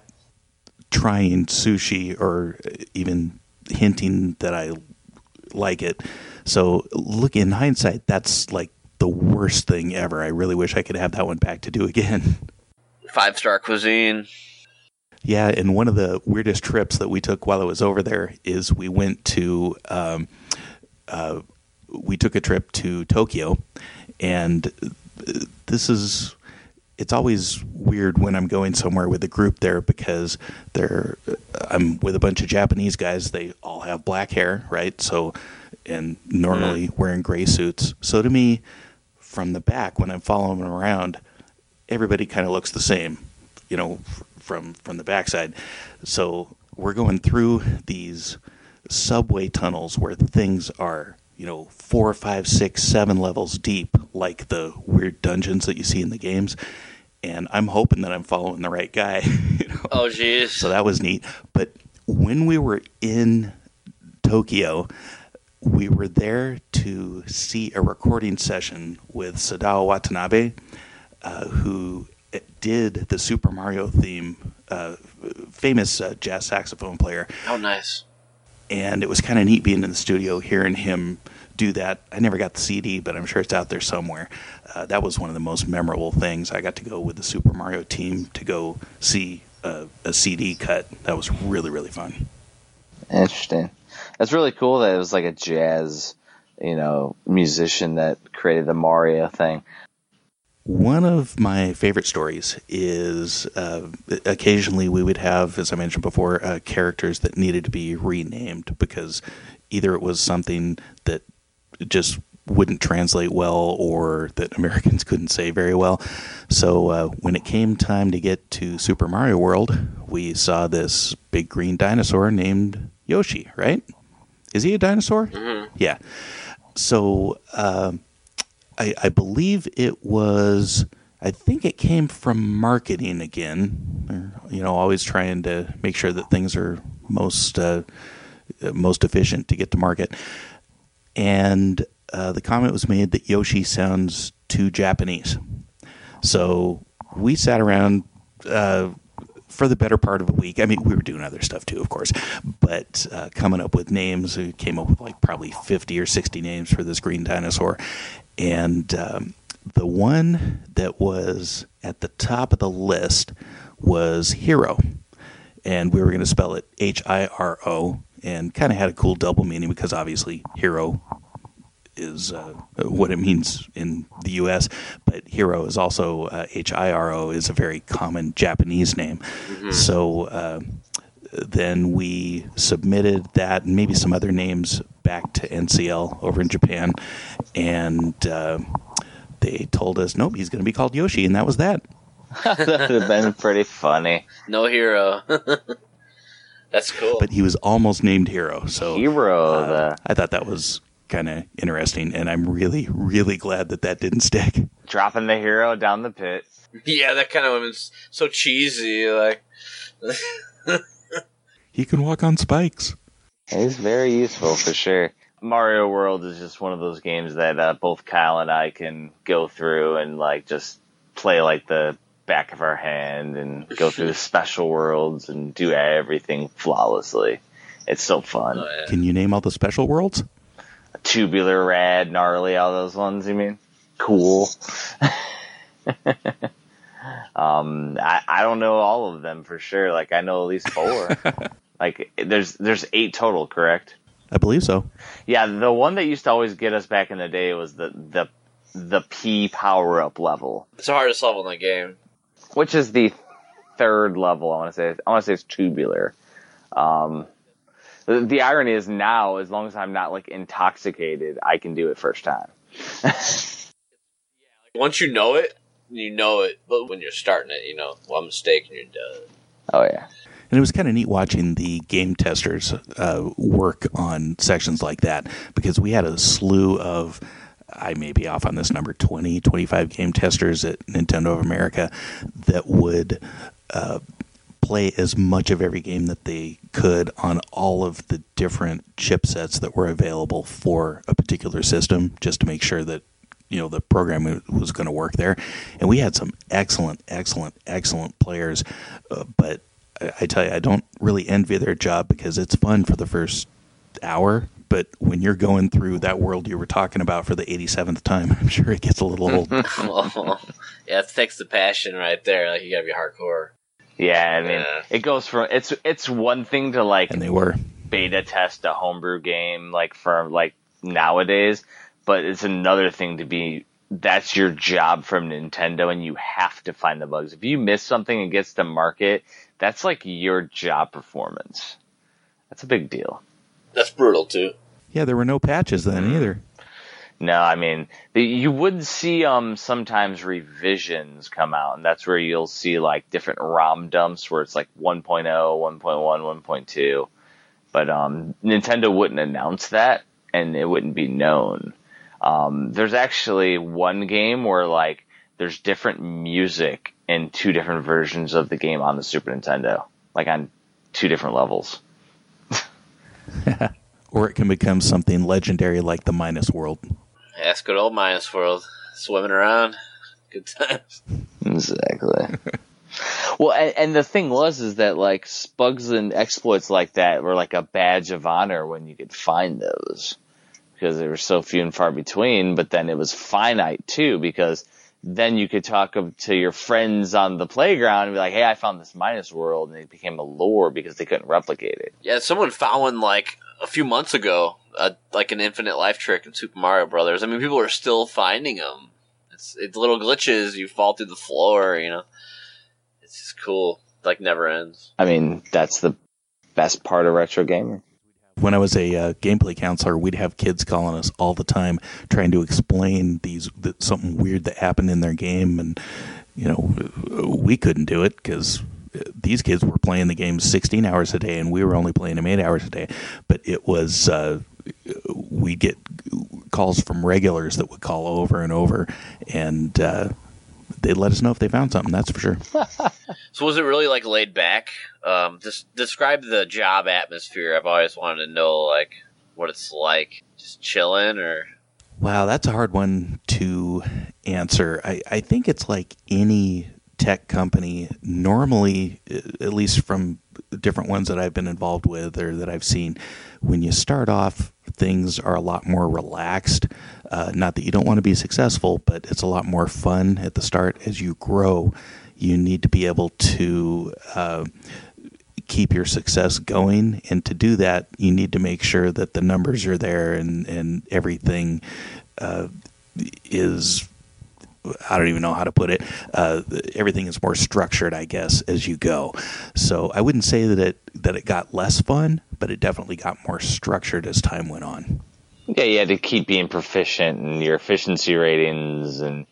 Speaker 7: trying sushi or even hinting that I like it. So look in hindsight, that's like the worst thing ever. I really wish I could have that one back to do again. [laughs]
Speaker 5: Five star cuisine.
Speaker 7: Yeah, and one of the weirdest trips that we took while I was over there is we went to, um, uh, we took a trip to Tokyo, and this is, it's always weird when I'm going somewhere with a group there because they're, I'm with a bunch of Japanese guys. They all have black hair, right? So, and normally mm. wearing gray suits. So to me, from the back when I'm following them around, everybody kind of looks the same, you know, f- from from the backside. So we're going through these subway tunnels where things are, you know, four, five, six, seven levels deep, like the weird dungeons that you see in the games. And I'm hoping that I'm following the right guy. [laughs] you know?
Speaker 5: Oh, jeez.
Speaker 7: So that was neat. But when we were in Tokyo, we were there to see a recording session with Sadao Watanabe, uh, who did the Super Mario theme, uh, famous uh, jazz saxophone player
Speaker 5: Oh, nice.
Speaker 7: and it was kind of neat being in the studio hearing him do that. I never got the CD, but I'm sure it's out there somewhere. Uh, that was one of the most memorable things. I got to go with the Super Mario team to go see a, a CD cut. That was really really fun.
Speaker 6: Interesting. That's really cool that it was like a jazz, you know, musician that created the Mario thing.
Speaker 7: One of my favorite stories is uh, occasionally we would have, as I mentioned before, uh, characters that needed to be renamed because either it was something that just wouldn't translate well or that [laughs] Americans couldn't say very well. So uh, when it came time to get to Super Mario World, we saw this big green dinosaur named Yoshi, right? Is he a dinosaur?
Speaker 5: Mm-hmm.
Speaker 7: Yeah. So uh, I, I believe it was. I think it came from marketing again. You know, always trying to make sure that things are most uh, most efficient to get to market. And uh, the comment was made that Yoshi sounds too Japanese. So we sat around uh, for the better part of a week. I mean, we were doing other stuff too, of course, but uh, coming up with names. We came up with like probably 50 or 60 names for this green dinosaur. And um, the one that was at the top of the list was Hero. And we were going to spell it H I R O and kind of had a cool double meaning because obviously hero is uh, what it means in the U.S., but hero is also uh, H I R O is a very common Japanese name. So uh, then we submitted that and maybe some other names back to NCL over in Japan, and uh, they told us nope, he's going to be called Yoshi, and that was that. [laughs]
Speaker 6: that would have been pretty funny.
Speaker 5: No hero. [laughs] That's cool.
Speaker 7: But he was almost named Hero, so
Speaker 6: Hero,
Speaker 7: uh,
Speaker 6: the
Speaker 7: I thought that was kind of interesting, and I'm really, really glad that that didn't stick.
Speaker 6: dropping the hero down the pit.
Speaker 5: yeah, that kind of was so cheesy. Like, [laughs]
Speaker 7: He can walk on spikes.
Speaker 6: It's very useful for sure. Mario World is just one of those games that uh, both Kyle and I can go through and like just play like the back of our hand and [laughs] go through the special worlds and do everything flawlessly. It's so fun.
Speaker 5: oh, yeah.
Speaker 7: Can you name all the special worlds?
Speaker 6: Tubular, rad, gnarly, all those ones. You mean cool? [laughs] um, I I don't know all of them for sure. Like I know at least four. [laughs] like there's there's eight total, correct?
Speaker 7: I believe so.
Speaker 6: Yeah, the one that used to always get us back in the day was the the the P power up level,
Speaker 5: it's the hardest level in the game.
Speaker 6: Which is the third level. I want to say I want to say it's tubular. Um, the, the irony is now, as long as I'm not like intoxicated, I can do it first time. [laughs]
Speaker 5: Once you know it, you know it. But when you're starting it, you know, one mistake and you're done.
Speaker 6: Oh yeah,
Speaker 7: And it was kind of neat watching the game testers uh, work on sections like that because we had a slew of, I may be off on this number, 20, 25 game testers at Nintendo of America that would uh, play as much of every game that they could on all of the different chipsets that were available for a particular system just to make sure that you know the program was going to work there. And we had some excellent excellent excellent players uh, but I, I tell you i don't really envy their job because it's fun for the first hour but when you're going through that world you were talking about for the 87th time [laughs] i'm sure it gets a little old [laughs]
Speaker 5: well, yeah, it takes the passion right there. Like you gotta be hardcore.
Speaker 6: yeah. I mean,
Speaker 5: Yeah.
Speaker 6: it goes from it's it's one thing to like
Speaker 7: and they were
Speaker 6: beta test a homebrew game like for like nowadays, but it's another thing to be that's your job from Nintendo and you have to find the bugs. If you miss something and gets to market, that's like your job performance. That's a big deal.
Speaker 5: That's brutal too.
Speaker 7: Yeah there were no patches then either
Speaker 6: No, I mean, the, you would see um sometimes revisions come out, and that's where you'll see like different ROM dumps where it's like 1.0, 1.1, 1.2. But um, Nintendo wouldn't announce that, and it wouldn't be known. Um, there's actually one game where like there's different music in two different versions of the game on the Super Nintendo, like on two different levels. [laughs]
Speaker 7: or it can become something legendary like the minus world
Speaker 5: Yeah, it's good old Minus World. Swimming around. Good times.
Speaker 6: Exactly. well, and, and the thing was is that like bugs and exploits like that were like a badge of honor when you could find those, because they were so few and far between, but then it was finite too because then you could talk to your friends on the playground and be like, "Hey, I found this minus world," and it became a lore because they couldn't replicate it.
Speaker 5: Yeah, someone found one like a few months ago, uh, like an infinite life trick in Super Mario Brothers. I mean, people are still finding them. It's it's little glitches. You fall through the floor. You know, it's just cool. Like never ends.
Speaker 6: I mean, that's the best part of retro gaming.
Speaker 7: When I was a uh, gameplay counselor, we'd have kids calling us all the time trying to explain these that something weird that happened in their game, and you know we couldn't do it because these kids were playing the game 16 hours a day, and we were only playing them eight hours a day. But it was uh, we get calls from regulars that would call over and over, and uh, they'd let us know if they found something. That's for sure. [laughs]
Speaker 5: so was it really like laid back? Um, just describe the job atmosphere. I've always wanted to know like what it's like, just chilling or.
Speaker 7: Wow, that's a hard one to answer. I, I think it's like any tech company. Normally, at least from different ones that I've been involved with or that I've seen, when you start off, things are a lot more relaxed. Uh, not that you don't want to be successful, but it's a lot more fun at the start. As you grow, you need to be able to uh, keep your success going. And to do that, you need to make sure that the numbers are there and, and everything uh, is I don't even know how to put it. Uh, everything is more structured, I guess, as you go. So I wouldn't say that it that it got less fun, but it definitely got more structured as time went on.
Speaker 6: Yeah, you had to keep being proficient in your efficiency ratings and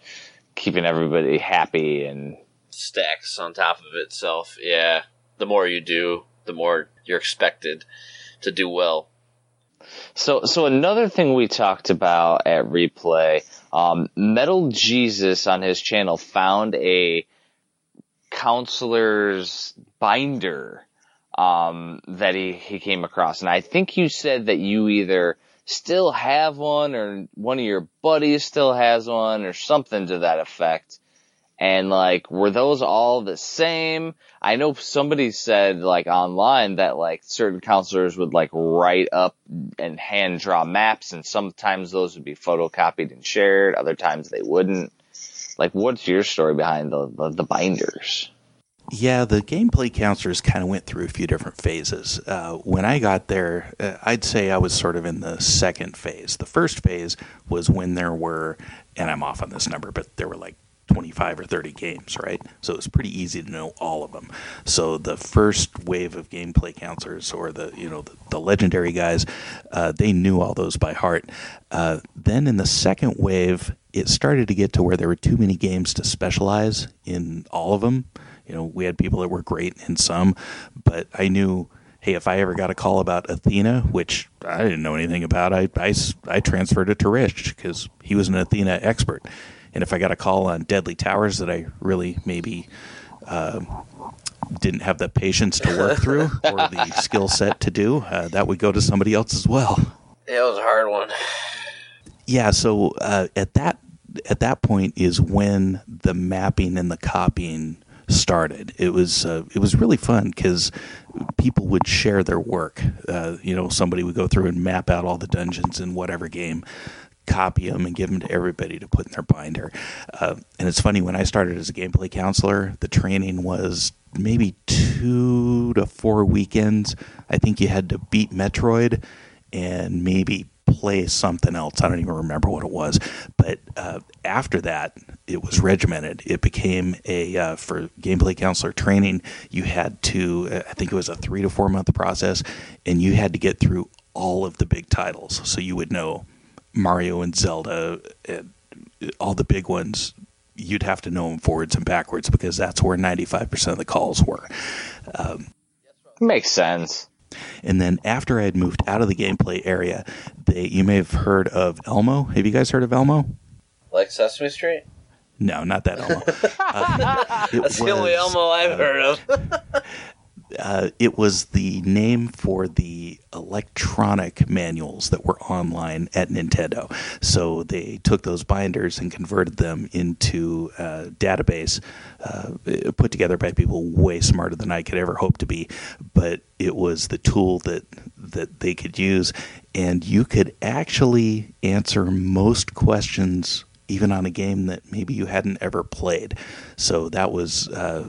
Speaker 6: keeping everybody happy and
Speaker 5: stacks on top of itself. Yeah, the more you do, the more you're expected to do well.
Speaker 6: So, so another thing we talked about at replay um, Metal Jesus on his channel found a counselor's binder um, that he, he came across. And I think you said that you either still have one or one of your buddies still has one or something to that effect. And like, were those all the same? I know somebody said like online that like certain counselors would like write up and hand draw maps and sometimes those would be photocopied and shared. Other times they wouldn't. Like, what's your story behind the, the, the binders?
Speaker 7: Yeah, the gameplay counselors kind of went through a few different phases. Uh, when I got there, uh, I'd say I was sort of in the second phase. The first phase was when there were, and I'm off on this number, but there were like 25 or 30 games, right? So it's pretty easy to know all of them. So the first wave of gameplay counselors, or the you know the, the legendary guys, uh, they knew all those by heart. Uh, then in the second wave, it started to get to where there were too many games to specialize in all of them. You know, we had people that were great in some, but I knew hey, if I ever got a call about Athena, which I didn't know anything about, I, I, I transferred it to Rich because he was an Athena expert. And if I got a call on Deadly Towers that I really maybe uh, didn't have the patience to work [laughs] through or the skill set to do, uh, that would go to somebody else as well.
Speaker 5: Yeah, it was a hard one.
Speaker 7: Yeah, so uh, at that at that point is when the mapping and the copying started. It was uh, it was really fun because people would share their work. Uh, you know, somebody would go through and map out all the dungeons in whatever game copy them and give them to everybody to put in their binder. Uh, and it's funny when I started as a gameplay counselor, the training was maybe two to four weekends. I think you had to beat Metroid and maybe play something else. I don't even remember what it was. But uh, after that, it was regimented. It became a uh, for gameplay counselor training. You had to, I think it was a three to four month process, and you had to get through all of the big titles. So you would know Mario and Zelda, and all the big ones, you'd have to know them forwards and backwards because that's where 95% of the calls were. Um,
Speaker 6: Makes sense.
Speaker 7: And then after I had moved out of the gameplay area, they you may have heard of Elmo. Have you guys heard of Elmo?
Speaker 5: Like Sesame Street?
Speaker 7: No, not that Elmo. [laughs]
Speaker 5: uh, That's the only Elmo I've uh, heard of. [laughs]
Speaker 7: uh, it was the name for the electronic manuals that were online at Nintendo. So they took those binders and converted them into a database uh, put together by people way smarter than I could ever hope to be. But it was the tool that that they could use, and you could actually answer most questions even on a game that maybe you hadn't ever played. So that was uh,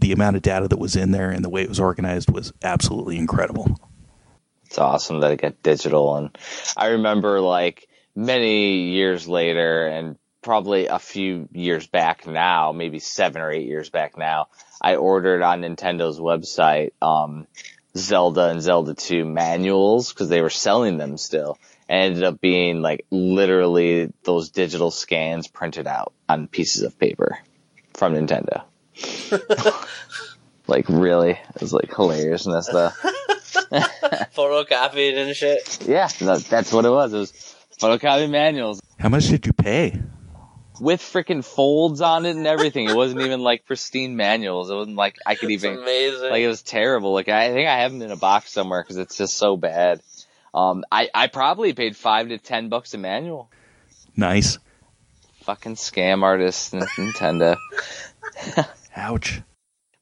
Speaker 7: the amount of data that was in there and the way it was organized was absolutely incredible.
Speaker 6: It's awesome that it got digital, and I remember like many years later, and probably a few years back now, maybe seven or eight years back now, I ordered on Nintendo's website um, Zelda and Zelda 2 manuals because they were selling them still. And ended up being like literally those digital scans printed out on pieces of paper from Nintendo. [laughs] like really, it was like hilarious and that's the [laughs]
Speaker 5: Photocopied and shit.
Speaker 6: yeah, that, that's what it was. It was photocopy manuals
Speaker 7: How much did you pay?
Speaker 6: with freaking folds on it and everything. It wasn't even like pristine manuals. It wasn't like I could
Speaker 5: It's
Speaker 6: even
Speaker 5: amazing.
Speaker 6: like it was terrible. Like I think I have them in a box somewhere because it's just so bad. Um, I I probably paid five to ten bucks a manual.
Speaker 7: Nice.
Speaker 6: Fucking scam artist, Nintendo. [laughs]
Speaker 7: Ouch.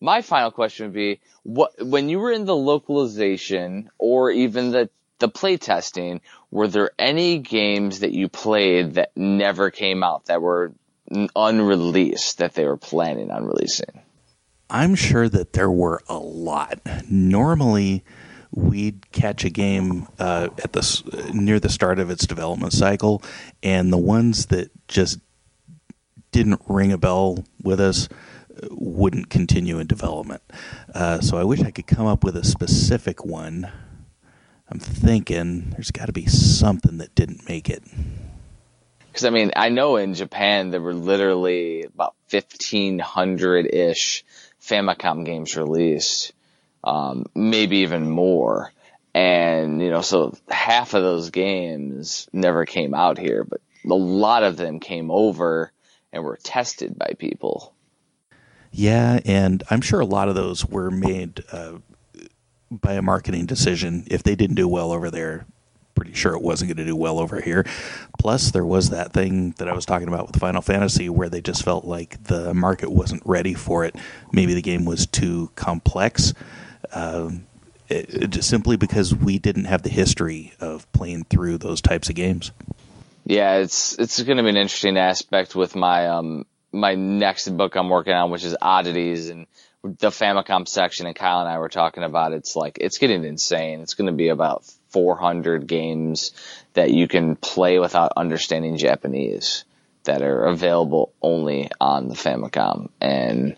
Speaker 6: My final question would be: What when you were in the localization or even the the play testing, were there any games that you played that never came out that were unreleased that they were planning on releasing?
Speaker 7: I'm sure that there were a lot. Normally, we'd catch a game uh, at the near the start of its development cycle, and the ones that just didn't ring a bell with us wouldn't continue in development. Uh, so I wish I could come up with a specific one. I'm thinking there's got to be something that didn't make it.
Speaker 6: Because I mean, I know in Japan there were literally about fifteen hundred ish Famicom games released, um, maybe even more. And you know, so half of those games never came out here, but a lot of them came over and were tested by people.
Speaker 7: Yeah, and I'm sure a lot of those were made uh, by a marketing decision. If they didn't do well over there, pretty sure it wasn't going to do well over here. Plus, there was that thing that I was talking about with Final Fantasy where they just felt like the market wasn't ready for it. Maybe the game was too complex. Um, it, it simply because we didn't have the history of playing through those types of games.
Speaker 6: Yeah, it's it's going to be an interesting aspect with my um my next book I'm working on, which is oddities and the Famicom section. And Kyle and I were talking about. It's like it's getting insane. It's going to be about 400 games that you can play without understanding Japanese that are available only on the Famicom, and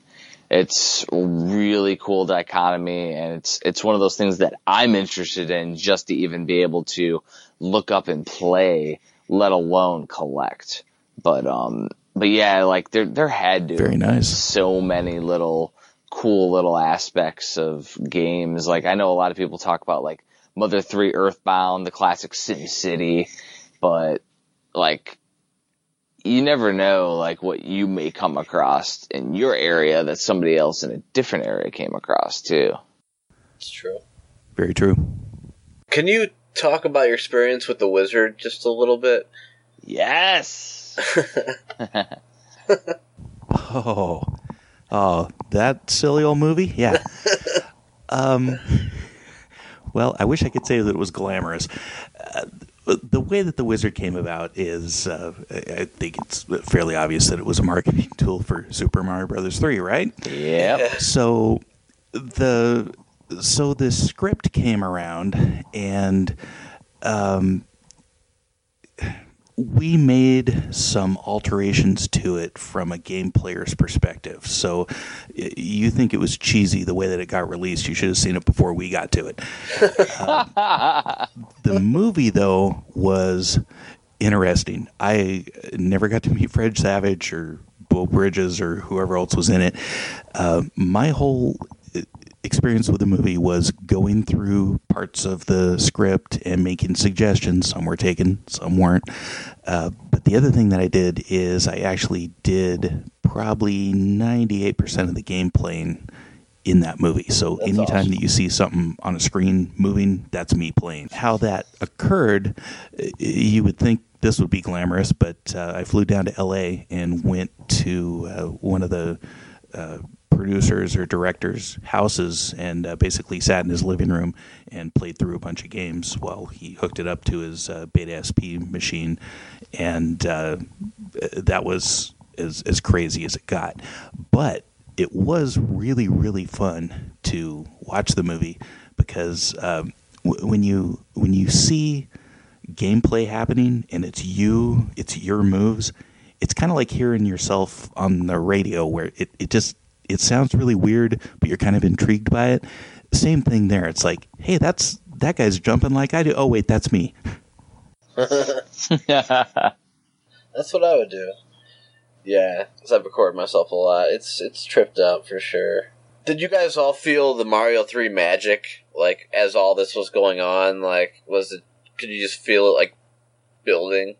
Speaker 6: it's really cool dichotomy, and it's it's one of those things that I'm interested in just to even be able to look up and play, let alone collect. But um, but yeah, like there there had to
Speaker 7: Very nice.
Speaker 6: so many little cool little aspects of games. Like I know a lot of people talk about like Mother 3 Earthbound, the classic Sim City, but like you never know like what you may come across in your area that somebody else in a different area came across too.
Speaker 5: It's true.
Speaker 7: Very true.
Speaker 5: Can you talk about your experience with the wizard just a little bit?
Speaker 6: Yes.
Speaker 7: Oh, oh, that silly old movie? Yeah. um, well, I wish I could say that it was glamorous. Uh, the way that the wizard came about is, uh, I think it's fairly obvious that it was a marketing tool for Super Mario Brothers 3, right?
Speaker 6: yep.
Speaker 7: so the so the script came around and um, we made some alterations to it from a game player's perspective. So you think it was cheesy the way that it got released. You should have seen it before we got to it. [laughs] Um, the movie, though, was interesting. I never got to meet Fred Savage or Beau Bridges or whoever else was in it. Uh, my whole uh, experience with the movie was going through parts of the script and making suggestions. Some were taken, some weren't. Uh, but the other thing that I did is I actually did probably 98% of the game playing in that movie. So anytime
Speaker 5: awesome.
Speaker 7: that you see something on a screen moving, that's me playing. How that occurred, uh, you would think this would be glamorous, but uh, I flew down to LA and went to uh, one of the uh, producers or directors' houses and uh, basically sat in his living room and played through a bunch of games while he hooked it up to his uh, Beta SP machine, and uh, that was as as crazy as it got. But it was really really fun to watch the movie because um, w- when you when you see gameplay happening and it's you, it's your moves. It's kind of like hearing yourself on the radio where it, it just it sounds really weird, but you're kind of intrigued by it. Same thing there. It's like, hey, that's that guy's jumping like I do. Oh wait, that's me. [laughs]
Speaker 5: That's what I would do. Yeah, because I've recorded myself a lot. It's it's tripped out for sure. Did you guys all feel the Mario Three magic like as all this was going on? Like, was it? Could you just feel it like building?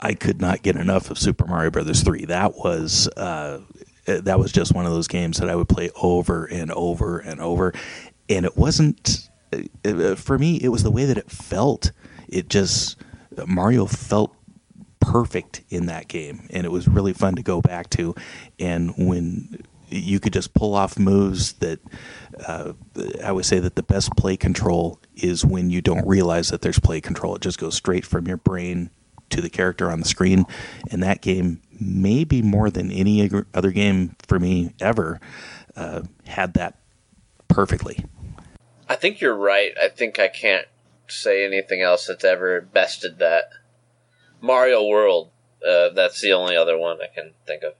Speaker 7: I could not get enough of Super Mario Brothers three. That was uh, that was just one of those games that I would play over and over and over, and it wasn't uh, for me. It was the way that it felt. It just Mario felt perfect in that game, and it was really fun to go back to. And when you could just pull off moves that uh, I would say that the best play control is when you don't realize that there's play control. It just goes straight from your brain to the character on the screen. And that game, maybe more than any other game for me ever, uh, had that perfectly.
Speaker 5: I think you're right. I think I can't say anything else that's ever bested that. Mario World. Uh, that's the only other one I can think of.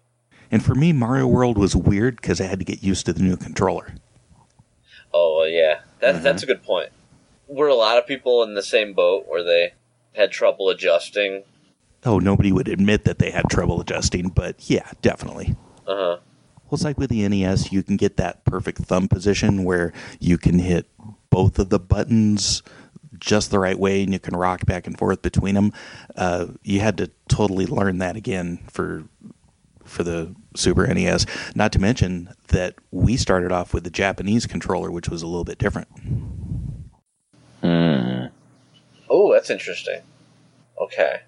Speaker 7: And for me, Mario World was weird because I had to get used to the new controller.
Speaker 5: Oh yeah, that, that's a good point. Were a lot of people in the same boat where they had trouble adjusting?
Speaker 7: Oh, nobody would admit that they had trouble adjusting, but yeah, definitely.
Speaker 5: Uh huh.
Speaker 7: Well, it's like with the NES, you can get that perfect thumb position where you can hit both of the buttons just the right way and you can rock back and forth between them. Uh, you had to totally learn that again for for the Super NES. Not to mention that we started off with the Japanese controller, which was a little bit different.
Speaker 6: Hmm.
Speaker 5: Oh, that's interesting. Okay,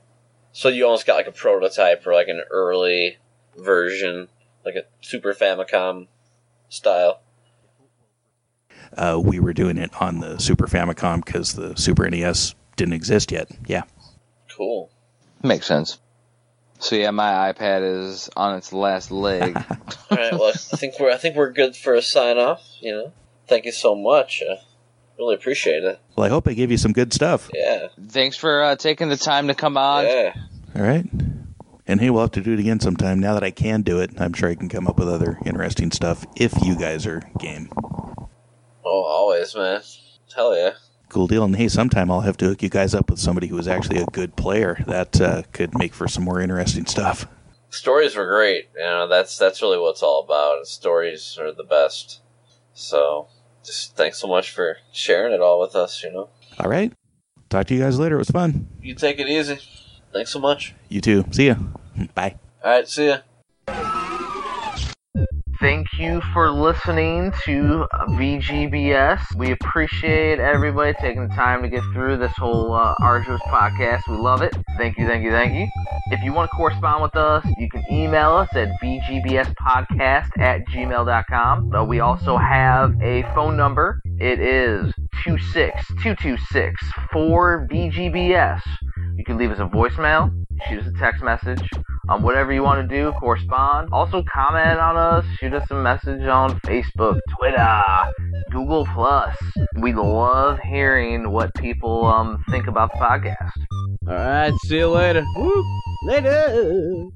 Speaker 5: so you almost got like a prototype or like an early version, like a Super Famicom style.
Speaker 7: Uh, we were doing it on the Super Famicom because the Super NES didn't exist yet. Yeah.
Speaker 5: Cool.
Speaker 6: Makes sense. So yeah, my iPad is on its last leg. [laughs]
Speaker 5: All right. Well, I think we're I think we're good for a sign off. You know, thank you so much. Uh, really appreciate it.
Speaker 7: Well, I hope I gave you some good stuff.
Speaker 5: Yeah.
Speaker 6: Thanks for uh, taking the time to come on.
Speaker 5: Yeah.
Speaker 7: All right. And hey, we'll have to do it again sometime. Now that I can do it, I'm sure I can come up with other interesting stuff if you guys are game.
Speaker 5: Oh, always, man. Hell yeah.
Speaker 7: Cool deal. And hey, sometime I'll have to hook you guys up with somebody who is actually a good player. That uh, could make for some more interesting stuff.
Speaker 5: Stories were great. You know, that's that's really what it's all about. Stories are the best. So, just thanks so much for sharing it all with us. You know,
Speaker 7: All right. Talk to you guys later. It was fun.
Speaker 5: you take it easy. Thanks so much.
Speaker 7: You too. See ya. [laughs] Bye.
Speaker 5: All right. See ya.
Speaker 3: Thank you for listening to VGBS. We appreciate everybody taking the time to get through this whole uh, arduous podcast. We love it. Thank you, thank you, thank you. If you want to correspond with us, you can email us at vgbspodcast at gmail.com. Uh, we also have a phone number. It is 26226 4VGBS. You can leave us a voicemail, shoot us a text message, um, whatever you want to do, correspond. Also, comment on us, shoot us a message on Facebook, Twitter, Google Plus. We love hearing what people um think about the podcast.
Speaker 4: All right, see you later. Woo, later.